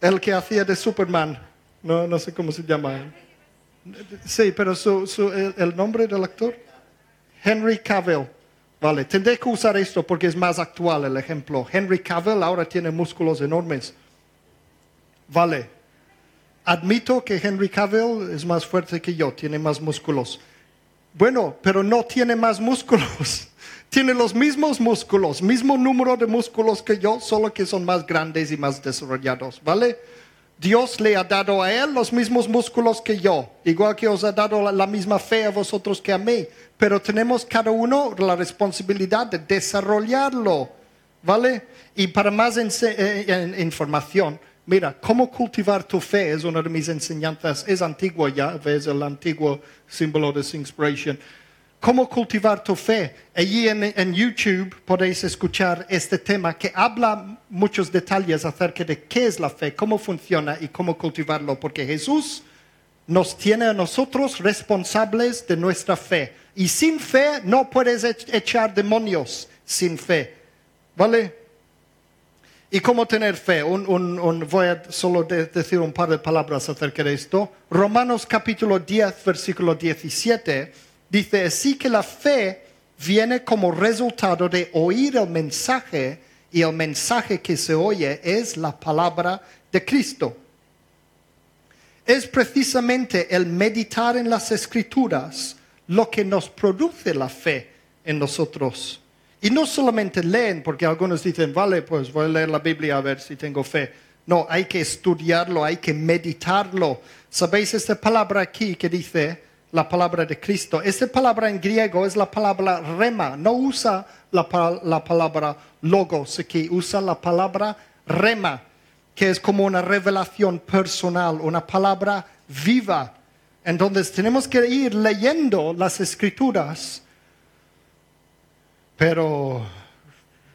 el que hacía de Superman, no, no sé cómo se llama. Sí, pero el nombre del actor, Henry Cavill. Vale, tendré que usar esto porque es más actual el ejemplo. Henry Cavill ahora tiene músculos enormes. Vale, admito que Henry Cavill es más fuerte que yo, tiene más músculos. Bueno, pero no tiene más músculos. tiene los mismos músculos, mismo número de músculos que yo, solo que son más grandes y más desarrollados. ¿Vale? Dios le ha dado a él los mismos músculos que yo, igual que os ha dado la, misma fe a vosotros que a mí, pero tenemos cada uno la responsabilidad de desarrollarlo, ¿vale? Y para más eh, información, mira, cómo cultivar tu fe es una de mis enseñanzas, es antigua ya, ves el antiguo símbolo de Inspiration cómo cultivar tu fe. Allí en, YouTube podéis escuchar este tema que habla muchos detalles acerca de qué es la fe, cómo funciona y cómo cultivarlo, porque Jesús nos tiene a nosotros responsables de nuestra fe. Y sin fe no puedes echar demonios sin fe. ¿Vale? ¿Y cómo tener fe? voy a solo decir un par de palabras acerca de esto. Romanos capítulo 10, versículo 17 Dice así que la fe viene como resultado de oír el mensaje y el mensaje que se oye es la palabra de Cristo. Es precisamente el meditar en las escrituras lo que nos produce la fe en nosotros. Y no solamente leen, porque algunos dicen, vale, pues voy a leer la Biblia a ver si tengo fe. No, hay que estudiarlo, hay que meditarlo. ¿Sabéis esta palabra aquí que dice la palabra de Cristo. Esta palabra en griego es la palabra rema, no usa la, palabra logos aquí, usa la palabra rema, que es como una revelación personal, una palabra viva. Entonces tenemos que ir leyendo las escrituras, pero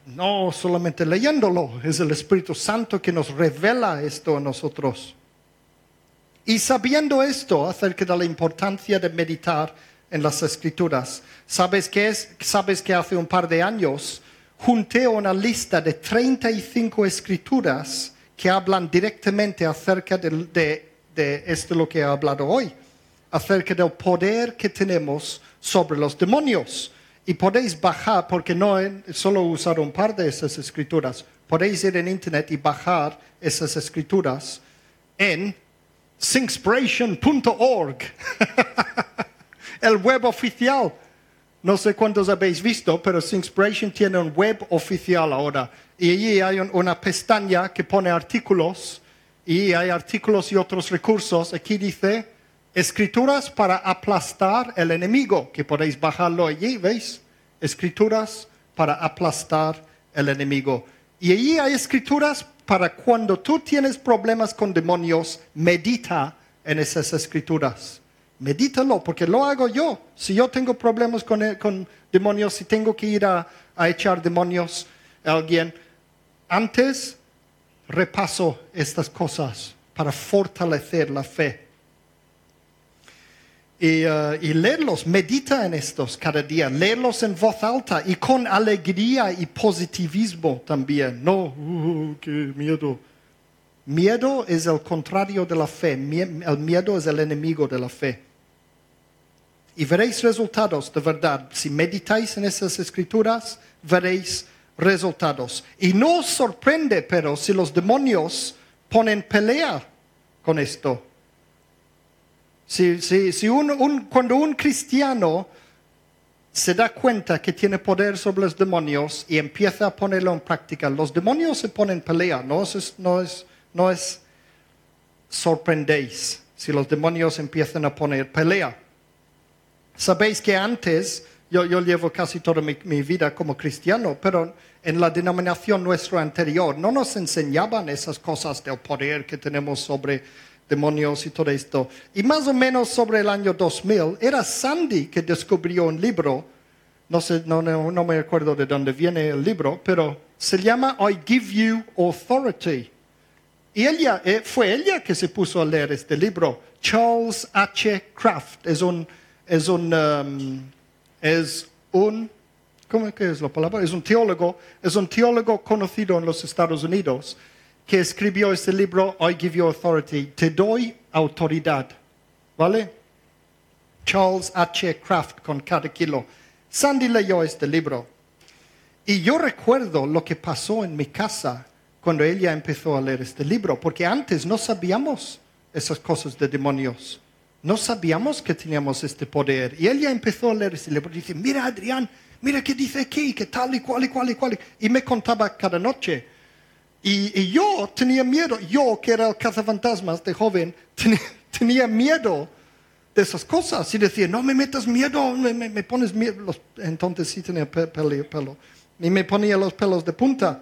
no solamente leyéndolo, es el Espíritu Santo que nos revela esto a nosotros. Y sabiendo esto acerca de la importancia de meditar en las escrituras, ¿sabes qué es? ¿Sabes que hace un par de años junté una lista de 35 escrituras que hablan directamente acerca de, de, esto lo que he hablado hoy, acerca del poder que tenemos sobre los demonios. Y podéis bajar, porque no solo usar un par de esas escrituras, podéis ir en internet y bajar esas escrituras en Singspiration.org, el web oficial. No sé cuántos habéis visto, pero Singspiration tiene un web oficial ahora. Y allí hay una pestaña que pone artículos y hay artículos y otros recursos. Aquí dice escrituras para aplastar el enemigo, que podéis bajarlo allí, ¿veis? Escrituras para aplastar el enemigo. Y allí hay escrituras para cuando tú tienes problemas con demonios, medita en esas escrituras. Medítalo, porque lo hago yo. Si yo tengo problemas con, demonios, si tengo que ir a, a echar demonios a alguien, antes repaso estas cosas para fortalecer la fe eh, y, leerlos, medita en estos cada día, leerlos en voz alta y con alegría y positivismo también, no, uh, qué miedo. Miedo es el contrario de la fe. El miedo es el enemigo de la fe. Y veréis resultados de verdad. Si meditáis en esas escrituras, veréis resultados. Y no os sorprende, pero, si los demonios ponen pelea con esto. Si, si- cuando un cristiano se da cuenta que tiene poder sobre los demonios y empieza a ponerlo en práctica, los demonios se ponen en pelea. No es, no es, sorprendéis si los demonios empiezan a poner pelea. Sabéis que antes, yo, llevo casi toda mi, mi vida como cristiano, pero en la denominación nuestra anterior no nos enseñaban esas cosas del poder que tenemos sobre demonios y todo esto. Y más o menos sobre el año 2000, era Sandy que descubrió un libro, no, sé, no, no, no me acuerdo de dónde viene el libro, pero se llama I Give You Authority. Y ella, eh, fue ella que se puso a leer este libro. Charles H. Kraft es un, es un, um, es un, ¿cómo es que es la palabra? Es un teólogo, es un teólogo conocido en los Estados Unidos que escribió este libro, I Give You Authority, te doy autoridad, ¿vale? Charles H. Kraft con cada kilo. Sandy leyó este libro. Y yo recuerdo lo que pasó en mi casa cuando ella empezó a leer este libro, porque antes no sabíamos esas cosas de demonios. No sabíamos que teníamos este poder. Y ella empezó a leer este libro y dice, mira Adrián, mira qué dice aquí, que tal y cual y cual y cual. Y me contaba cada noche. Y, yo tenía miedo, yo que era el cazafantasmas de joven, tenía, tenía miedo de esas cosas. Y decía, no me metas miedo, me, me- me pones miedo. Los- entonces sí tenía pe- pelo, pelo. Y me ponía los pelos de punta.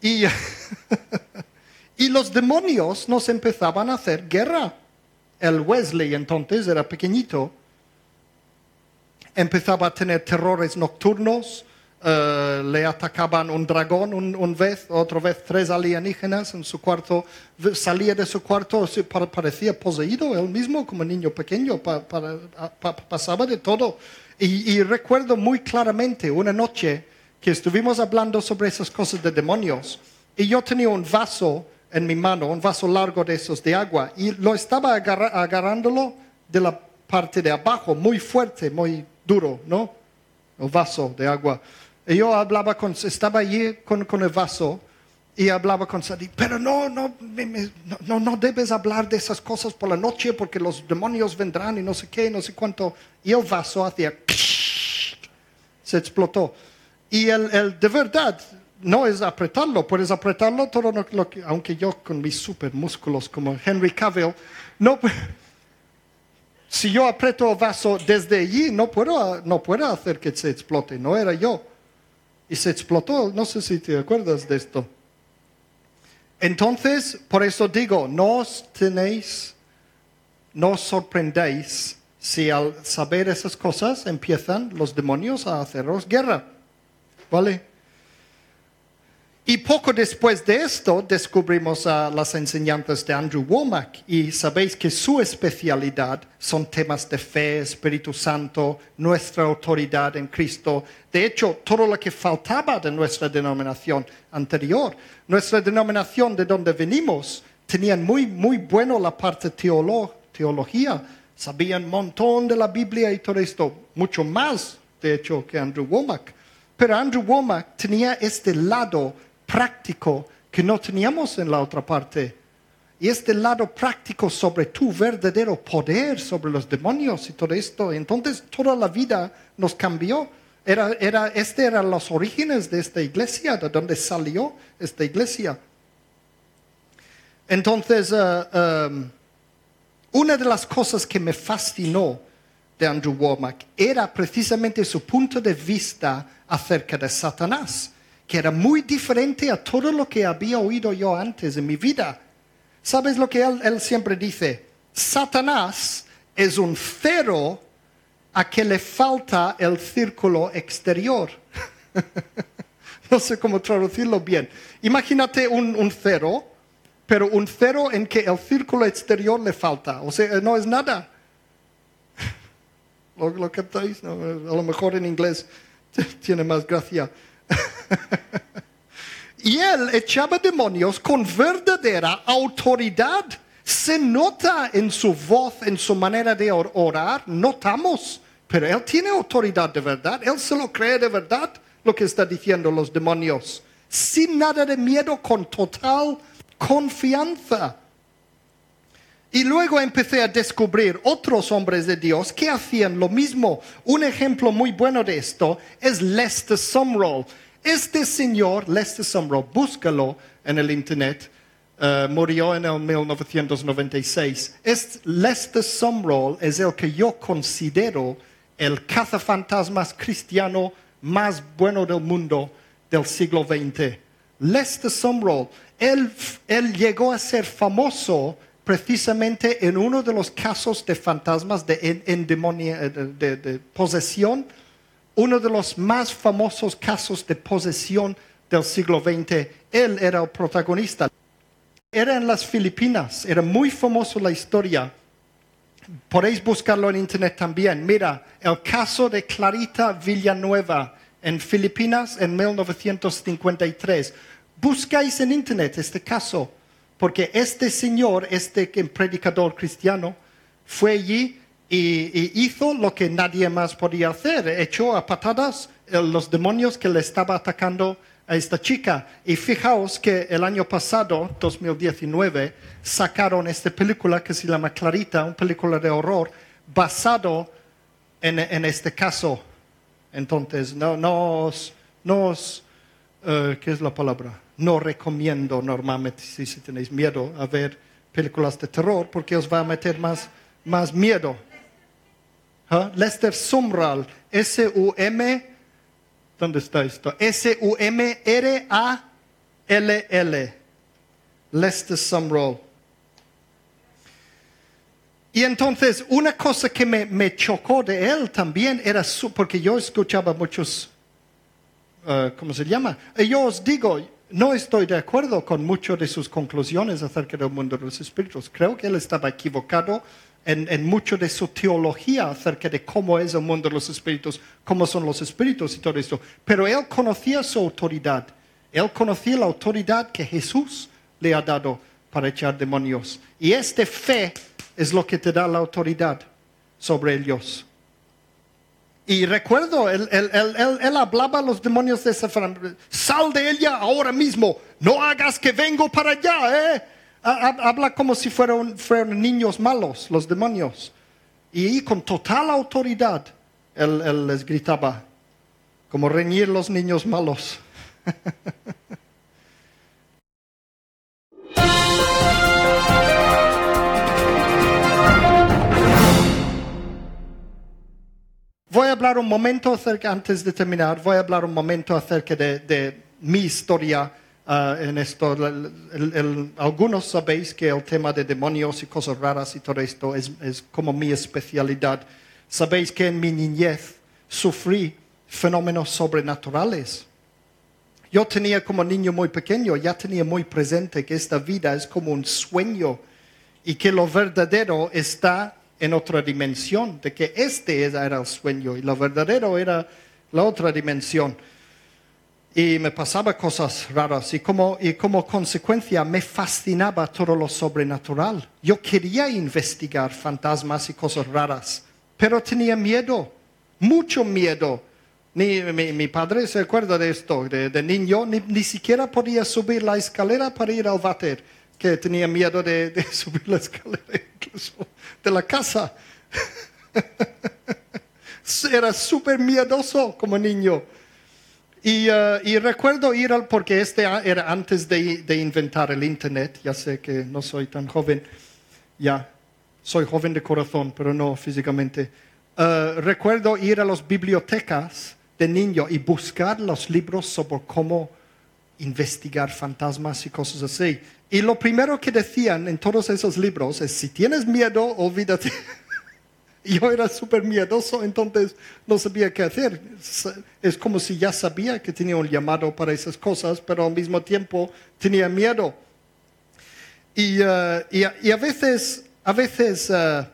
Y, y los demonios nos empezaban a hacer guerra. El Wesley entonces era pequeñito. Empezaba a tener terrores nocturnos. Eh, le atacaban un dragón un, un vez, otra vez tres alienígenas en su cuarto. Salía de su cuarto, parecía poseído él mismo como niño pequeño. pasaba de todo. Y, recuerdo muy claramente una noche que estuvimos hablando sobre esas cosas de demonios. Y yo tenía un vaso en mi mano, un vaso largo de esos de agua, y lo estaba agarrándolo de la parte de abajo, muy fuerte, muy duro, ¿no? El vaso de agua. Yo hablaba con, estaba allí con, con el vaso y hablaba con Sadi, pero no, no, me- no, no, debes hablar de esas cosas por la noche porque los demonios vendrán y no sé qué, no sé cuánto. Y el vaso hacía se explotó. Y el, el de verdad no es apretarlo, puedes apretarlo todo lo, que, aunque yo con mis super músculos como Henry Cavill, no, si yo aprieto el vaso desde allí, no puedo, no puedo hacer que se explote, no era yo. Y se explotó, no sé si te acuerdas de esto. Entonces, por eso digo, no os tenéis, no os sorprendéis si al saber esas cosas empiezan los demonios a haceros guerra. ¿Vale? Y poco después de esto descubrimos ah, las enseñanzas de Andrew Womack y sabéis que su especialidad son temas de fe, Espíritu Santo, nuestra autoridad en Cristo. De hecho, todo lo que faltaba de nuestra denominación anterior, nuestra denominación de donde venimos, tenían muy, muy bueno la parte teolo- teología, sabían un montón de la Biblia y todo esto, mucho más, de hecho, que Andrew Womack. Pero Andrew Womack tenía este lado práctico que no teníamos en la otra parte. Y este lado práctico sobre tu verdadero poder sobre los demonios y todo esto. Entonces toda la vida nos cambió. Era, era, este eran los orígenes de esta iglesia, de donde salió esta iglesia. Entonces, eh, um, una de las cosas que me fascinó de Andrew Womack era precisamente su punto de vista acerca de Satanás, que era muy diferente a todo lo que había oído yo antes en mi vida. ¿Sabes lo que él, siempre dice? Satanás es un cero a que le falta el círculo exterior. no sé cómo traducirlo bien. Imagínate un, un cero, pero un cero en que el círculo exterior le falta. O sea, no es nada. ¿Lo, lo captáis? No, a lo mejor en inglés tiene más gracia. Y él echaba demonios con verdadera autoridad. Se nota en su voz, en su manera de orar, notamos. Pero él tiene autoridad de verdad. Él se lo cree de verdad lo que está diciendo los demonios. Sin nada de miedo, con total confianza. Y luego empecé a descubrir otros hombres de Dios que hacían lo mismo. Un ejemplo muy bueno de esto es Lester Sumrall. Este señor, Lester Sumrall, búscalo en el internet, uh, murió en el 1996. Es, Lester Sumrall es el que yo considero el cazafantasmas cristiano más bueno del mundo del siglo XX. Lester Sumrall, él, él llegó a ser famoso precisamente en uno de los casos de fantasmas de, de, posesión, uno de los más famosos casos de posesión del siglo XX. Él era el protagonista. Era en las Filipinas, era muy famoso la historia. Podéis buscarlo en internet también. Mira, el caso de Clarita Villanueva en Filipinas en 1953. Buscáis en internet este caso porque este señor, este predicador cristiano, fue allí y, hizo lo que nadie más podía hacer. Echó a patadas los demonios que le estaba atacando a esta chica. Y fijaos que el año pasado, 2019, sacaron esta película que se llama Clarita, una película de horror, basado en, este caso. Entonces, no, no, no, uh, ¿qué es la palabra? No recomiendo normalmente si, tenéis miedo a ver películas de terror porque os va a meter más, más miedo. ¿Ah? Lester Sumrall, S-U-M, ¿dónde está esto? S-U-M-R-A-L-L. Lester Sumrall. Y entonces, una cosa que me, me chocó de él también era, su, porque yo escuchaba muchos, uh, ¿cómo se llama? Yo os digo, no estoy de acuerdo con muchas de sus conclusiones acerca del mundo de los espíritus. Creo que él estaba equivocado en, en, mucho de su teología acerca de cómo es el mundo de los espíritus, cómo son los espíritus y todo esto. Pero él conocía su autoridad. Él conocía la autoridad que Jesús le ha dado para echar demonios. Y esta fe es lo que te da la autoridad sobre ellos. Y recuerdo, él, hablaba a los demonios de esa sal de ella ahora mismo, no hagas que vengo para allá, ¿eh? Habla como si fueran, fueran niños malos, los demonios. Y con total autoridad, él les gritaba, como reñir los niños malos. Voy a hablar un momento acerca, antes de terminar, voy a hablar un momento acerca de, mi historia uh, en esto. algunos sabéis que el tema de demonios y cosas raras y todo esto es, es como mi especialidad. Sabéis que en mi niñez sufrí fenómenos sobrenaturales. Yo tenía como niño muy pequeño, ya tenía muy presente que esta vida es como un sueño y que lo verdadero está en otra dimensión, de que este era el sueño y lo verdadero era la otra dimensión. Y me pasaba cosas raras y como, y como consecuencia me fascinaba todo lo sobrenatural. Yo quería investigar fantasmas y cosas raras, pero tenía miedo, mucho miedo. Ni, mi, padre se acuerda de esto, de, niño, ni, ni, siquiera podía subir la escalera para ir al váter que tenía miedo de, subir la escalera de la casa. Era súper miedoso como niño. Y, y, recuerdo ir al, porque este era antes de, de, inventar el Internet, ya sé que no soy tan joven, ya, soy joven de corazón, pero no físicamente. Uh, recuerdo ir a las bibliotecas de niño y buscar los libros sobre cómo investigar fantasmas y cosas así. Y lo primero que decían en todos esos libros es, si tienes miedo, olvídate. Yo era súper miedoso, entonces no sabía qué hacer. Es como si ya sabía que tenía un llamado para esas cosas, pero al mismo tiempo tenía miedo. Y, uh, y, a veces, a veces uh,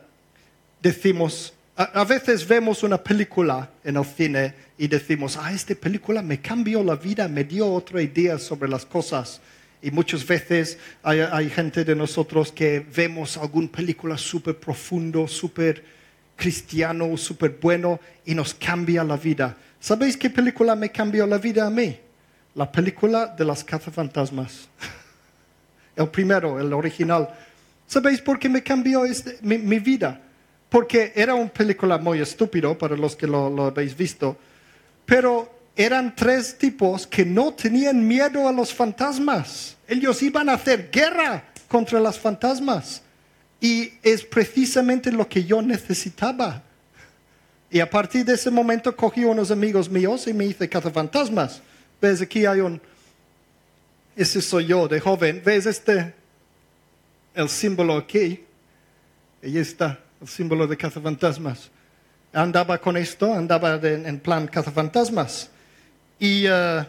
decimos, A, veces vemos una película en el cine y decimos, ah, esta película me cambió la vida, me dio otra idea sobre las cosas. Y muchas veces hay, hay gente de nosotros que vemos alguna película súper profundo, súper cristiano, súper bueno y nos cambia la vida. ¿Sabéis qué película me cambió la vida a mí? La película de las cazafantasmas. El primero, el original. ¿Sabéis por qué me cambió este- mi vida? Porque era una película muy estúpido para los que lo, lo habéis visto, pero eran tres tipos que no tenían miedo a los fantasmas. Ellos iban a hacer guerra contra los fantasmas. Y es precisamente lo que yo necesitaba. Y a partir de ese momento cogí unos amigos míos y me hice cazafantasmas. ¿Ves? Aquí hay un... Ese soy yo de joven. ¿Ves este? El símbolo aquí. Ahí está, símbolo de cazafantasmas. Andaba con esto, andaba de- en plan cazafantasmas. Y, eh,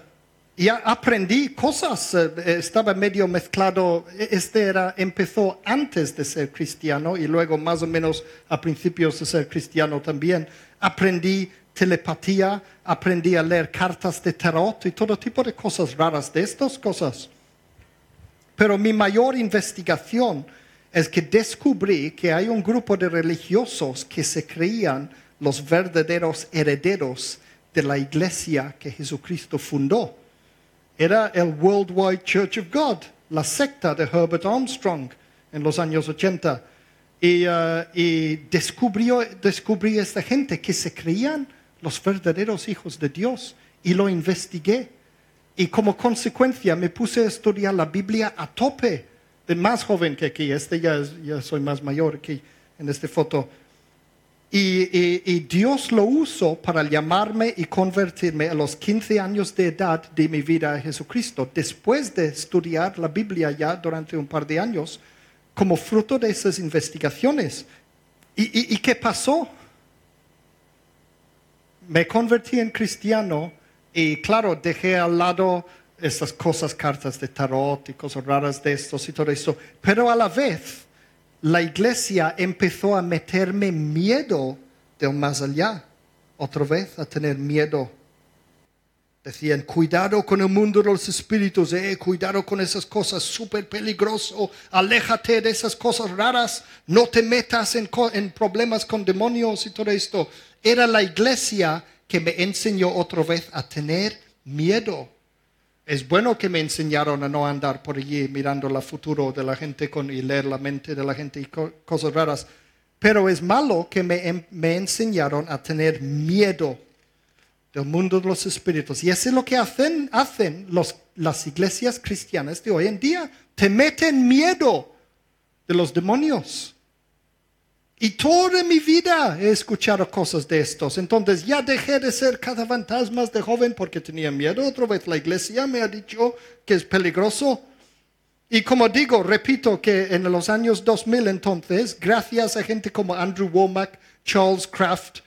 y aprendí cosas. eh, estaba medio mezclado. Este era, empezó antes de ser cristiano y luego más o menos a principios de ser cristiano también. Aprendí telepatía, aprendí a leer cartas de tarot y todo tipo de cosas raras de estas cosas. Pero mi mayor investigación es que descubrí que hay un grupo de religiosos que se creían los verdaderos herederos de la iglesia que Jesucristo fundó. Era el Worldwide Church of God, la secta de Herbert Armstrong en los años 80. Y, eh, y descubrió, descubrí esta gente que se creían los verdaderos hijos de Dios y lo investigué. Y como consecuencia me puse a estudiar la Biblia a tope, más joven que aquí, este ya, ya soy más mayor aquí en esta foto. Y, y- y Dios lo usó para llamarme y convertirme a los 15 años de edad de mi vida a Jesucristo, después de estudiar la Biblia ya durante un par de años, como fruto de esas investigaciones. ¿Y, y- y qué pasó? me convertí en cristiano y claro, dejé al lado estas cosas, cartas de tarot y cosas raras de estos y todo eso, pero a la vez la iglesia empezó a meterme miedo del más allá, otra vez a tener miedo. Decían, cuidado con el mundo de los espíritus, eh, cuidado con esas cosas, súper peligroso, aléjate de esas cosas raras, no te metas en, en problemas con demonios y todo esto. Era la iglesia que me enseñó otra vez a tener miedo. Es bueno que me enseñaron a no andar por allí mirando el futuro de la gente con, y leer la mente de la gente y co- cosas raras, pero es malo que me, enseñaron a tener miedo del mundo de los espíritus. Y eso es lo que hacen, hacen las iglesias cristianas de hoy en día. Te meten miedo de los demonios. Y toda mi vida he escuchado cosas de estos. Entonces ya dejé de ser cazafantasmas de joven porque tenía miedo. Otra vez la iglesia me ha dicho que es peligroso. Y como digo, repito que en los años 2000 entonces, gracias a gente como Andrew Womack, Charles Kraft,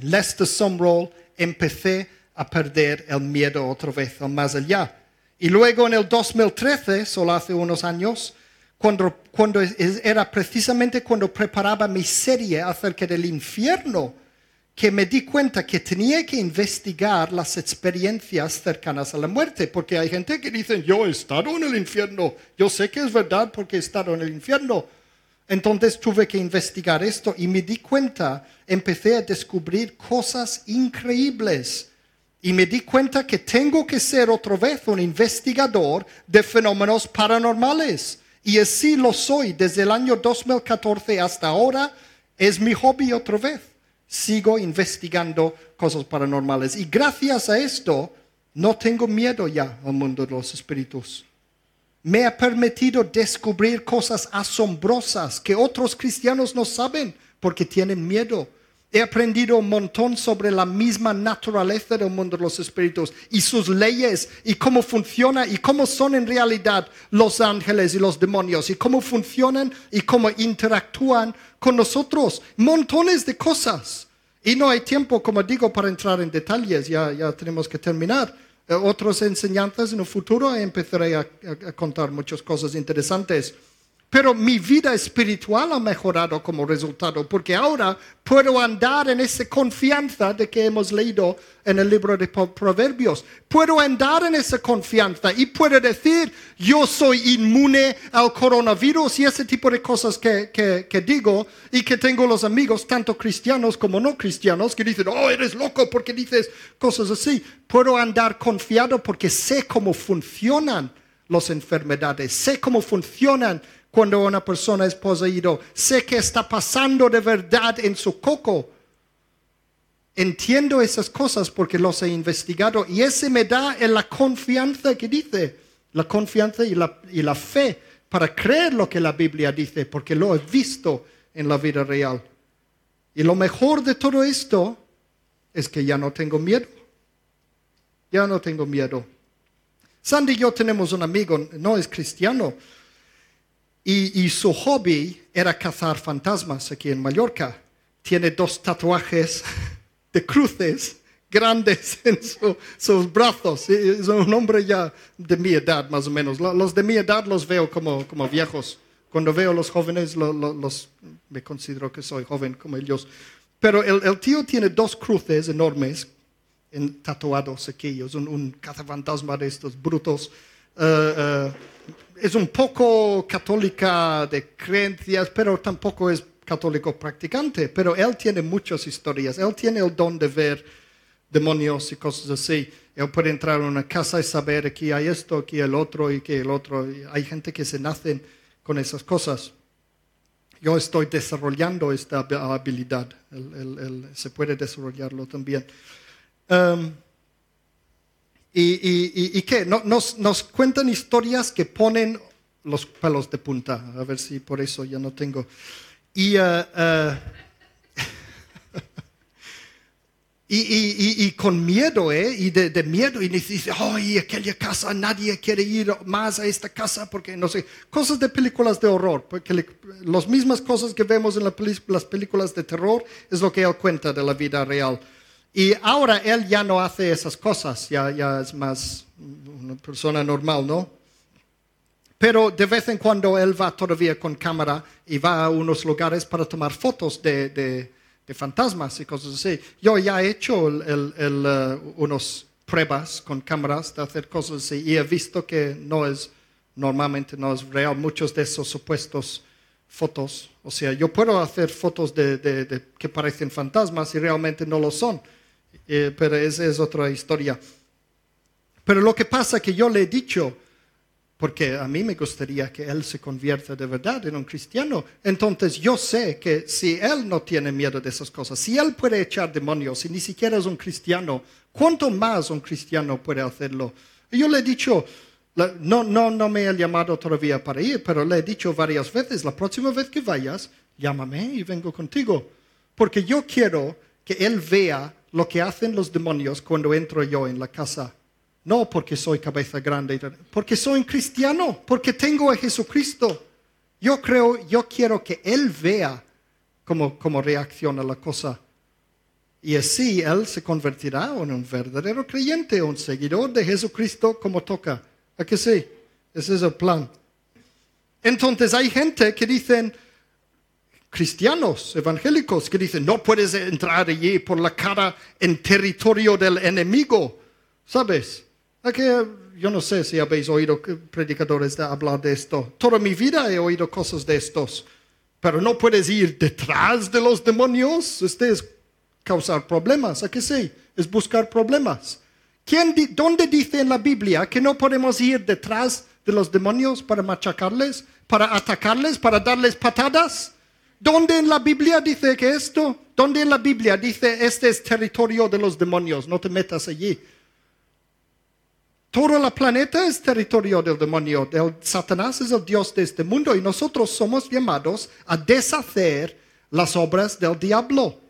Lester Sumrall, empecé a perder el miedo otra vez, más allá. Y luego en el 2013, solo hace unos años, cuando, cuando era precisamente cuando preparaba mi serie acerca del infierno, que me di cuenta que tenía que investigar las experiencias cercanas a la muerte, porque hay gente que dice, yo he estado en el infierno, yo sé que es verdad porque he estado en el infierno. Entonces tuve que investigar esto y me di cuenta, empecé a descubrir cosas increíbles. Y me di cuenta que tengo que ser otra vez un investigador de fenómenos paranormales. Y así lo soy desde el año 2014 hasta ahora. Es mi hobby otra vez. Sigo investigando cosas paranormales. Y gracias a esto, no tengo miedo ya al mundo de los espíritus me ha permitido descubrir cosas asombrosas que otros cristianos no saben porque tienen miedo. He aprendido un montón sobre la misma naturaleza del mundo de los espíritus y sus leyes y cómo funciona y cómo son en realidad los ángeles y los demonios y cómo funcionan y cómo interactúan con nosotros. Montones de cosas. Y no hay tiempo, como digo, para entrar en detalles, ya, ya tenemos que terminar. Eh, otras enseñanzas en el futuro empezaré a, contar muchas cosas interesantes. Pero mi vida espiritual ha mejorado como resultado, porque ahora puedo andar en esa confianza de que hemos leído en el libro de Proverbios. Puedo andar en esa confianza y puedo decir, yo soy inmune al coronavirus y ese tipo de cosas que, que, digo y que tengo los amigos, tanto cristianos como no cristianos, que dicen, oh, eres loco porque dices cosas así. Puedo andar confiado porque sé cómo funcionan las enfermedades, sé cómo funcionan cuando una persona es poseído. Sé que está pasando de verdad en su coco. Entiendo esas cosas porque los he investigado y ese me da la confianza que dice, la confianza y la, y la fe para creer lo que la Biblia dice porque lo he visto en la vida real. Y lo mejor de todo esto es que ya no tengo miedo. Ya no tengo miedo. Sandy y yo tenemos un amigo, no es cristiano, y, su hobby era cazar fantasmas aquí en Mallorca. Tiene dos tatuajes de cruces grandes en sus brazos. Es un hombre ya de mi edad, más o menos. Los de mi edad los veo como, como viejos. Cuando veo a los jóvenes, los, me considero que soy joven como ellos. Pero el, tío tiene dos cruces enormes en, tatuados aquí. Es un, un cazafantasma de estos brutos. Uh, uh, es un poco católica de creencias, pero tampoco es católico practicante. Pero él tiene muchas historias. Él tiene el don de ver demonios y cosas así. Él puede entrar a una casa y saber aquí hay esto, aquí el otro y que el otro. hay gente que se nacen con esas cosas. Yo estoy desarrollando esta habilidad. se puede desarrollarlo también. Um, ¿Y, y, qué? Nos, nos, cuentan historias que ponen los pelos de punta. A ver si por eso ya no tengo. Y, uh, uh, y, con miedo, ¿eh? Y de, miedo. Y dice, ay, aquella casa, nadie quiere ir más a esta casa porque no sé. Cosas de películas de horror. Porque las mismas cosas que vemos en las películas de terror es lo que él cuenta de la vida real. Y ahora él ya no hace esas cosas, ya, es más una persona normal, ¿no? Pero de vez en cuando él va todavía con cámara y va a unos lugares para tomar fotos de, de, fantasmas y cosas así. Yo ya he hecho el, uh, unas pruebas con cámaras de hacer cosas así y he visto que no es, normalmente no es real, muchos de esos supuestos fotos. O sea, yo puedo hacer fotos de que parecen fantasmas y realmente no lo son eh, pero esa es otra historia. Pero lo que pasa que yo le he dicho, porque a mí me gustaría que él se convierta de verdad en un cristiano. Entonces yo sé que si él no tiene miedo de esas cosas, si él puede echar demonios y ni siquiera es un cristiano, ¿cuánto más un cristiano puede hacerlo? Y yo le he dicho, no, no, no me he llamado todavía para ir, pero le he dicho varias veces, la próxima vez que vayas, llámame y vengo contigo. Porque yo quiero que él vea lo que hacen los demonios cuando entro yo en la casa. No porque soy cabeza grande, porque soy un cristiano, porque tengo a Jesucristo. Yo creo, yo quiero que Él vea cómo, cómo reacciona la cosa. Y así Él se convertirá en un verdadero creyente, un seguidor de Jesucristo como toca. ¿A que sí? Ese es el plan. Entonces hay gente que dicen, cristianos evangélicos que dicen, no puedes entrar allí por la cara en territorio del enemigo, ¿sabes? yo no sé si habéis oído predicadores de hablar de esto. Toda mi vida he oído cosas de estos. Pero no puedes ir detrás de los demonios. Este es causar problemas. ¿A qué sí? Es buscar problemas. ¿Quién ¿Dónde dice en la Biblia que no podemos ir detrás de los demonios para machacarles, para atacarles, para darles patadas? ¿Dónde en la Biblia dice que esto? ¿Dónde en la Biblia dice este es territorio de los demonios? No te metas allí. Todo el planeta es territorio del demonio. El Satanás es el Dios de este mundo y nosotros somos llamados a deshacer las obras del diablo.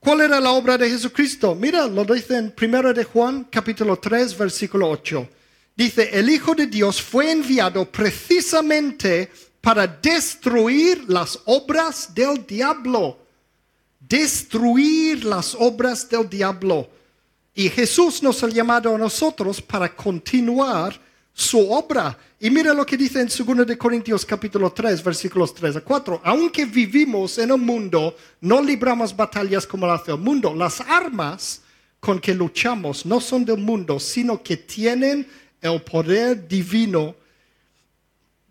¿Cuál era la obra de Jesucristo? Mira, lo dice en 1 de Juan capítulo 3 versículo 8. Dice, el Hijo de Dios fue enviado precisamente para destruir las obras del diablo. Destruir las obras del diablo. Y Jesús nos ha llamado a nosotros para continuar su obra. Y mira lo que dice en 2 de Corintios capítulo 3, versículos 3 a 4. Aunque vivimos en un mundo, no libramos batallas como las del mundo. Las armas con que luchamos no son del mundo, sino que tienen el poder divino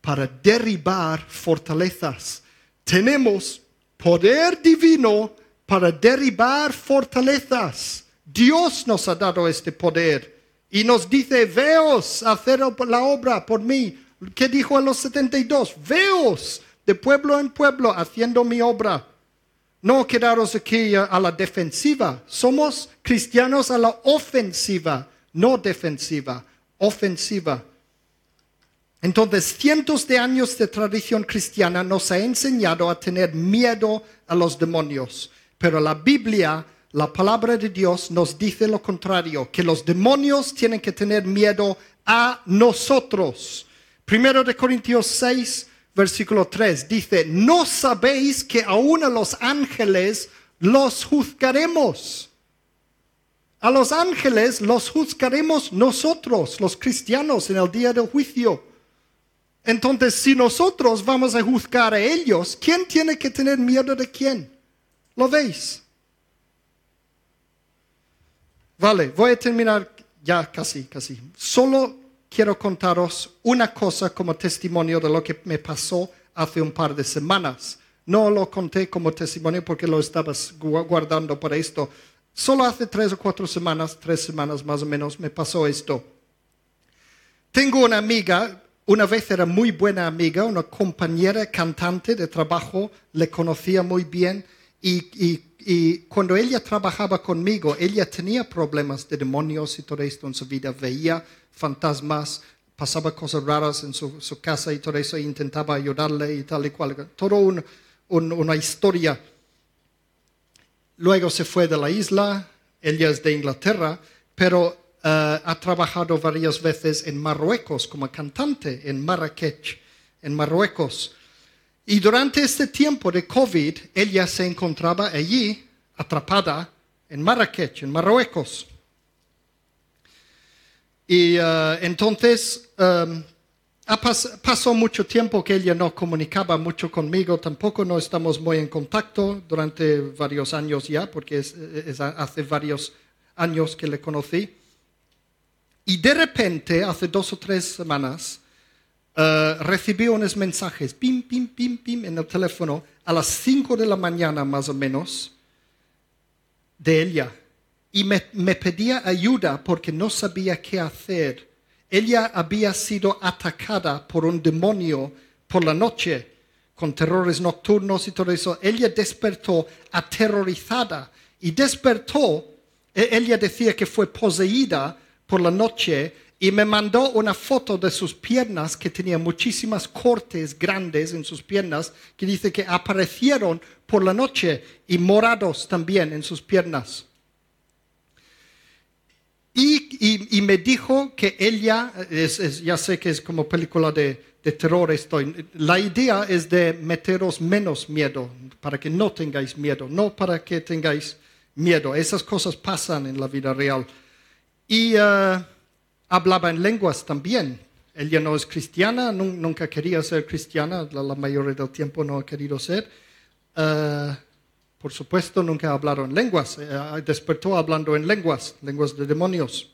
para derribar fortalezas. Tenemos poder divino para derribar fortalezas. Dios nos ha dado este poder y nos dice, veos hacer la obra por mí. ¿Qué dijo a los 72? Veos de pueblo en pueblo haciendo mi obra. No quedaros aquí a la defensiva. Somos cristianos a la ofensiva, no defensiva, ofensiva. Entonces, cientos de años de tradición cristiana nos ha enseñado a tener miedo a los demonios, pero la Biblia la palabra de Dios nos dice lo contrario, que los demonios tienen que tener miedo a nosotros. Primero de Corintios 6, versículo 3 dice, no sabéis que aún a los ángeles los juzgaremos. A los ángeles los juzgaremos nosotros, los cristianos, en el día del juicio. Entonces, si nosotros vamos a juzgar a ellos, ¿quién tiene que tener miedo de quién? ¿Lo veis? Vale, voy a terminar ya casi, casi. Solo quiero contaros una cosa como testimonio de lo que me pasó hace un par de semanas. No lo conté como testimonio porque lo estabas guardando para esto. Solo hace tres o cuatro semanas, tres semanas más o menos, me pasó esto. Tengo una amiga, una vez era muy buena amiga, una compañera cantante de trabajo, le conocía muy bien y, y y cuando ella trabajaba conmigo, ella tenía problemas de demonios y todo esto en su vida. Veía fantasmas, pasaba cosas raras en su, casa y todo eso, e intentaba ayudarle y tal y cual. Todo una historia. Luego se fue de la isla, ella es de Inglaterra, pero eh, ha trabajado varias veces en Marruecos como cantante, en Marrakech, en Marruecos. Y durante este tiempo de COVID, ella se encontraba allí, atrapada en Marrakech, en Marruecos. Y uh, entonces um, pasó mucho tiempo que ella no comunicaba mucho conmigo, tampoco no estamos muy en contacto durante varios años ya, porque es, hace varios años que le conocí. Y de repente, hace dos o tres semanas, uh, recibí unos mensajes, pim, pim, pim, pim, en el teléfono, a las 5 de la mañana más o menos, de ella. Y me, me pedía ayuda porque no sabía qué hacer. Ella había sido atacada por un demonio por la noche, con terrores nocturnos y todo eso. Ella despertó aterrorizada y despertó. E, ella decía que fue poseída por la noche y me mandó una foto de sus piernas que tenía muchísimas cortes grandes en sus piernas que dice que aparecieron por la noche y morados también en sus piernas. Y, me dijo que ella, ya sé que es como película de, de terror estoy, la idea es de meteros menos miedo, para que no tengáis miedo, no para que tengáis miedo. Esas cosas pasan en la vida real. Y uh, hablaba en lenguas también. Ella no es cristiana, nunca quería ser cristiana, la, mayoría del tiempo no ha querido ser. Eh, por supuesto, nunca ha hablado en lenguas. Eh, despertó hablando en lenguas, lenguas de demonios.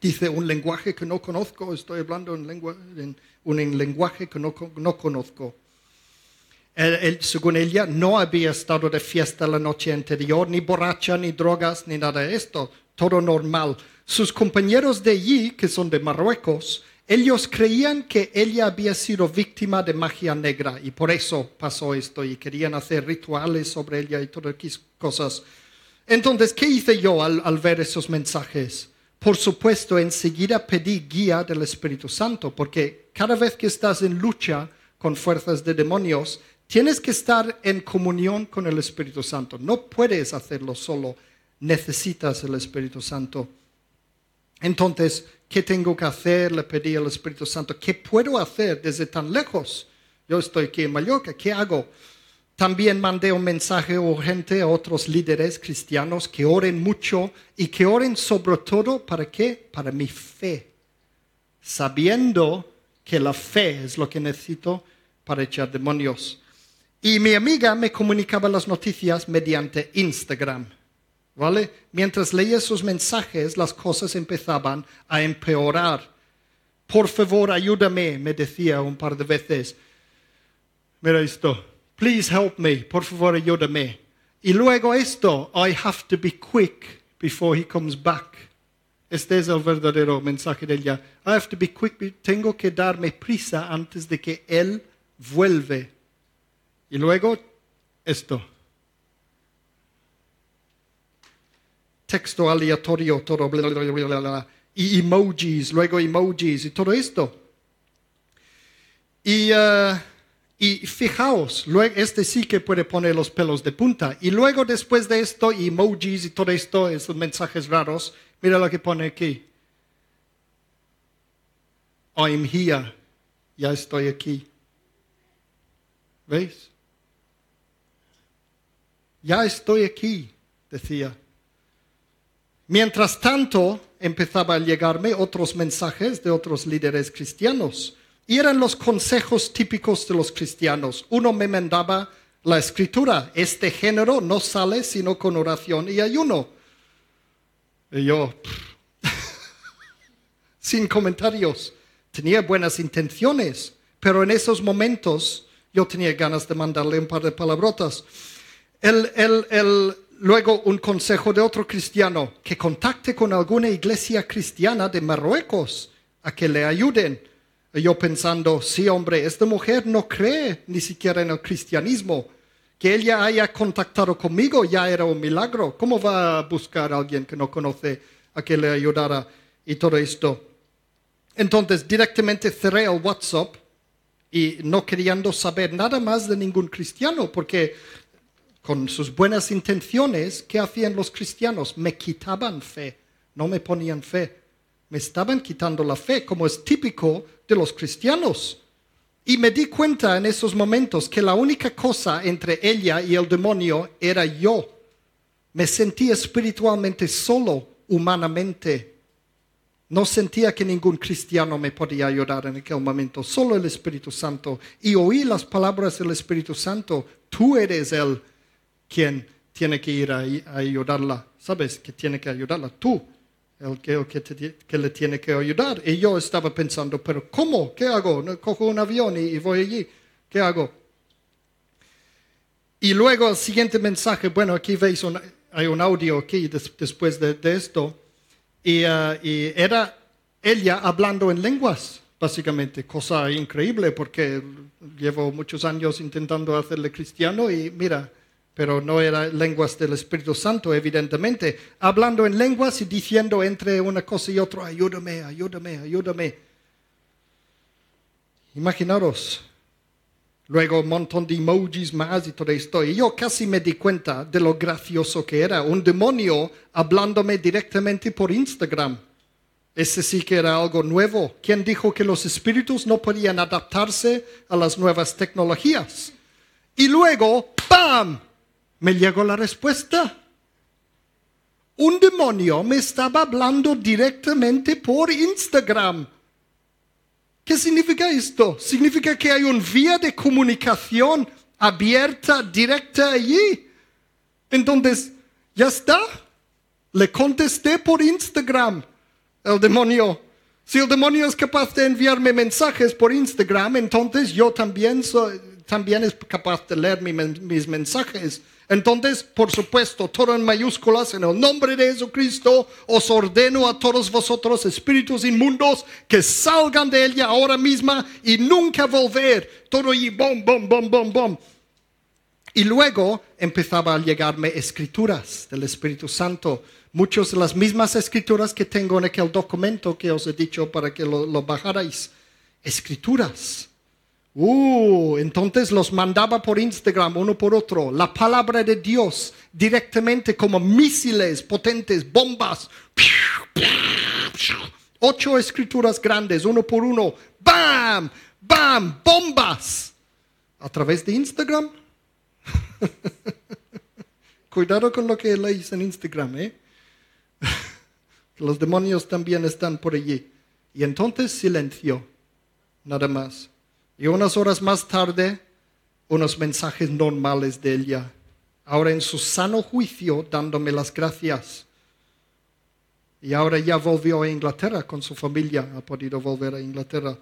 Dice, un lenguaje que no conozco, estoy hablando en, lengua, en un lenguaje que no, no conozco. según ella, no había estado de fiesta la noche anterior, ni borracha, ni drogas, ni nada de esto. Todo normal sus compañeros de allí, que son de Marruecos, ellos creían que ella había sido víctima de magia negra y por eso pasó esto y querían hacer rituales sobre ella y todas esas cosas. Entonces, ¿qué hice yo al, al ver esos mensajes? Por supuesto, enseguida pedí guía del Espíritu Santo, porque cada vez que estás en lucha con fuerzas de demonios, tienes que estar en comunión con el Espíritu Santo. No puedes hacerlo solo, necesitas el Espíritu Santo. Entonces, ¿qué tengo que hacer? Le pedí al Espíritu Santo, ¿qué puedo hacer desde tan lejos? Yo estoy aquí en Mallorca, ¿qué hago? También mandé un mensaje urgente a otros líderes cristianos que oren mucho y que oren sobre todo para qué? Para mi fe. sabiendo que la fe es lo que necesito para echar demonios. Y mi amiga me comunicaba las noticias mediante Instagram. ¿Vale? Mientras leía sus mensajes, las cosas empezaban a empeorar. Por favor, ayúdame, me decía un par de veces. Mira esto. Please help me. Por favor, ayúdame. Y luego esto. I have to be quick before he comes back. Este es el verdadero mensaje de ella. I have to be quick. Tengo que darme prisa antes de que él vuelve. Y luego esto. Texto aleatorio, todo, bla, bla, bla, bla, y emojis, luego emojis y todo esto. Y, uh, y fijaos, luego este sí que puede poner los pelos de punta. Y luego después de esto, emojis y todo esto, esos mensajes raros, mira lo que pone aquí. I'm here, ya estoy aquí. ¿Veis? Ya estoy aquí, decía. Mientras tanto, empezaba a llegarme otros mensajes de otros líderes cristianos. Y eran los consejos típicos de los cristianos. Uno me mandaba la escritura. Este género no sale sino con oración y ayuno. Y yo, sin comentarios, tenía buenas intenciones, pero en esos momentos yo tenía ganas de mandarle un par de palabrotas. El, el, el, luego un consejo de otro cristiano, que contacte con alguna iglesia cristiana de Marruecos a que le ayuden. Yo pensando, sí hombre, esta mujer no cree ni siquiera en el cristianismo. Que ella haya contactado conmigo ya era un milagro. ¿Cómo va a buscar a alguien que no conoce a que le ayudara y todo esto? Entonces directamente cerré el WhatsApp y no queriendo saber nada más de ningún cristiano, porque con sus buenas intenciones, ¿qué hacían los cristianos? Me quitaban fe, no me ponían fe. Me estaban quitando la fe, como es típico de los cristianos. Y me di cuenta en esos momentos que la única cosa entre ella y el demonio era yo. Me sentí espiritualmente solo, humanamente. No sentía que ningún cristiano me podía ayudar en aquel momento, solo el Espíritu Santo. Y oí las palabras del Espíritu Santo, tú eres el quien tiene que ir a, ayudarla. ¿Sabes que tiene que ayudarla? Tú, el que, que, le tiene que ayudar. Y yo estaba pensando, pero ¿cómo? ¿Qué hago? Cojo un avión y, voy allí. ¿Qué hago? Y luego el siguiente mensaje, bueno, aquí veis, hay un audio aquí después de, esto, y, uh, y era ella hablando en lenguas básicamente, cosa increíble porque llevo muchos años intentando hacerle cristiano y mira, pero no era lenguas del Espíritu Santo, evidentemente, hablando en lenguas y diciendo entre una cosa y otra, ayúdame, ayúdame, ayúdame. Imaginaros. Luego un montón de emojis más y todo esto. Y yo casi me di cuenta de lo gracioso que era. Un demonio hablándome directamente por Instagram. Ese sí que era algo nuevo. ¿Quién dijo que los espíritus no podían adaptarse a las nuevas tecnologías? Y luego, ¡pam! Me llegó la respuesta. Un demonio me estaba hablando directamente por Instagram. ¿Qué significa esto? Significa que hay una vía de comunicación abierta, directa allí. Entonces, ya está. Le contesté por Instagram. El demonio. Si el demonio es capaz de enviarme mensajes por Instagram, entonces yo también, soy, también es capaz de leer mis mensajes entonces, por supuesto, todo en mayúsculas, en el nombre de Jesucristo, os ordeno a todos vosotros, espíritus inmundos, que salgan de ella ahora misma y nunca volver. Todo y bom, bom, bom, bom, bom. Y luego empezaba a llegarme escrituras del Espíritu Santo, muchas de las mismas escrituras que tengo en aquel documento que os he dicho para que lo, lo bajarais. Escrituras Uh, entonces los mandaba por Instagram uno por otro. La palabra de Dios directamente como misiles potentes, bombas. Ocho escrituras grandes, uno por uno. ¡Bam! ¡Bam! ¡Bombas! A través de Instagram. Cuidado con lo que leéis en Instagram, ¿eh? Los demonios también están por allí. Y entonces silencio, nada más. Y unas horas más tarde, unos mensajes normales de ella, ahora en su sano juicio dándome las gracias. Y ahora ya volvió a Inglaterra con su familia, ha podido volver a Inglaterra.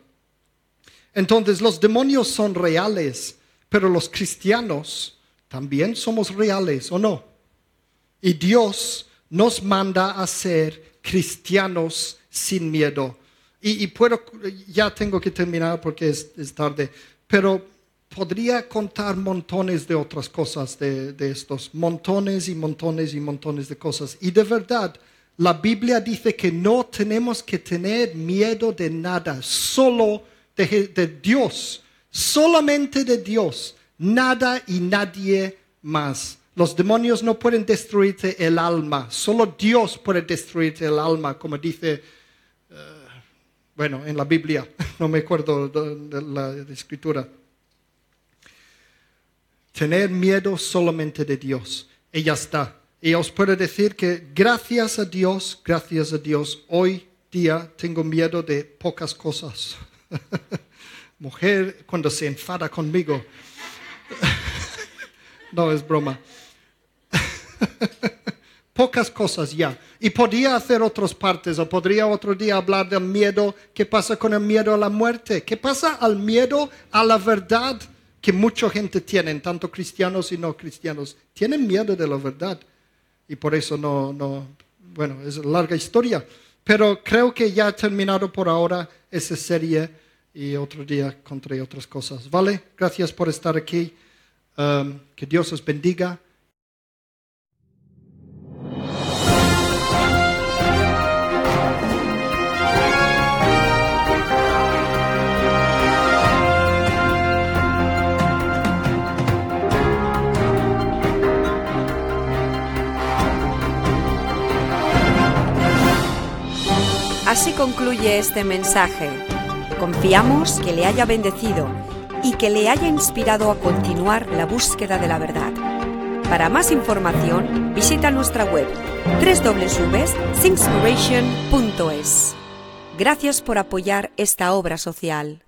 Entonces los demonios son reales, pero los cristianos también somos reales, ¿o no? Y Dios nos manda a ser cristianos sin miedo. Y, puedo, ya tengo que terminar porque es, tarde, pero podría contar montones de otras cosas de, de estos, montones y montones y montones de cosas. Y de verdad, la Biblia dice que no tenemos que tener miedo de nada, solo de, Dios, solamente de Dios, nada y nadie más. Los demonios no pueden destruirte el alma, solo Dios puede destruirte el alma, como dice, bueno, en la Biblia, no me acuerdo de, la escritura. Tener miedo solamente de Dios, y ya está. Y os puedo decir que gracias a Dios, gracias a Dios, hoy día tengo miedo de pocas cosas. Mujer cuando se enfada conmigo. no es broma. Pocas cosas ya. Y podría hacer otras partes, o podría otro día hablar del miedo. ¿Qué pasa con el miedo a la muerte? ¿Qué pasa al miedo a la verdad que mucha gente tiene, tanto cristianos y no cristianos? Tienen miedo de la verdad. Y por eso no, no, bueno, es larga historia. Pero creo que ya he terminado por ahora esa serie y otro día contaré otras cosas. ¿Vale? Gracias por estar aquí. Um, que Dios os bendiga. Así concluye este mensaje. Confiamos que le haya bendecido y que le haya inspirado a continuar la búsqueda de la verdad. Para más información, visita nuestra web www.singspiration.es. Gracias por apoyar esta obra social.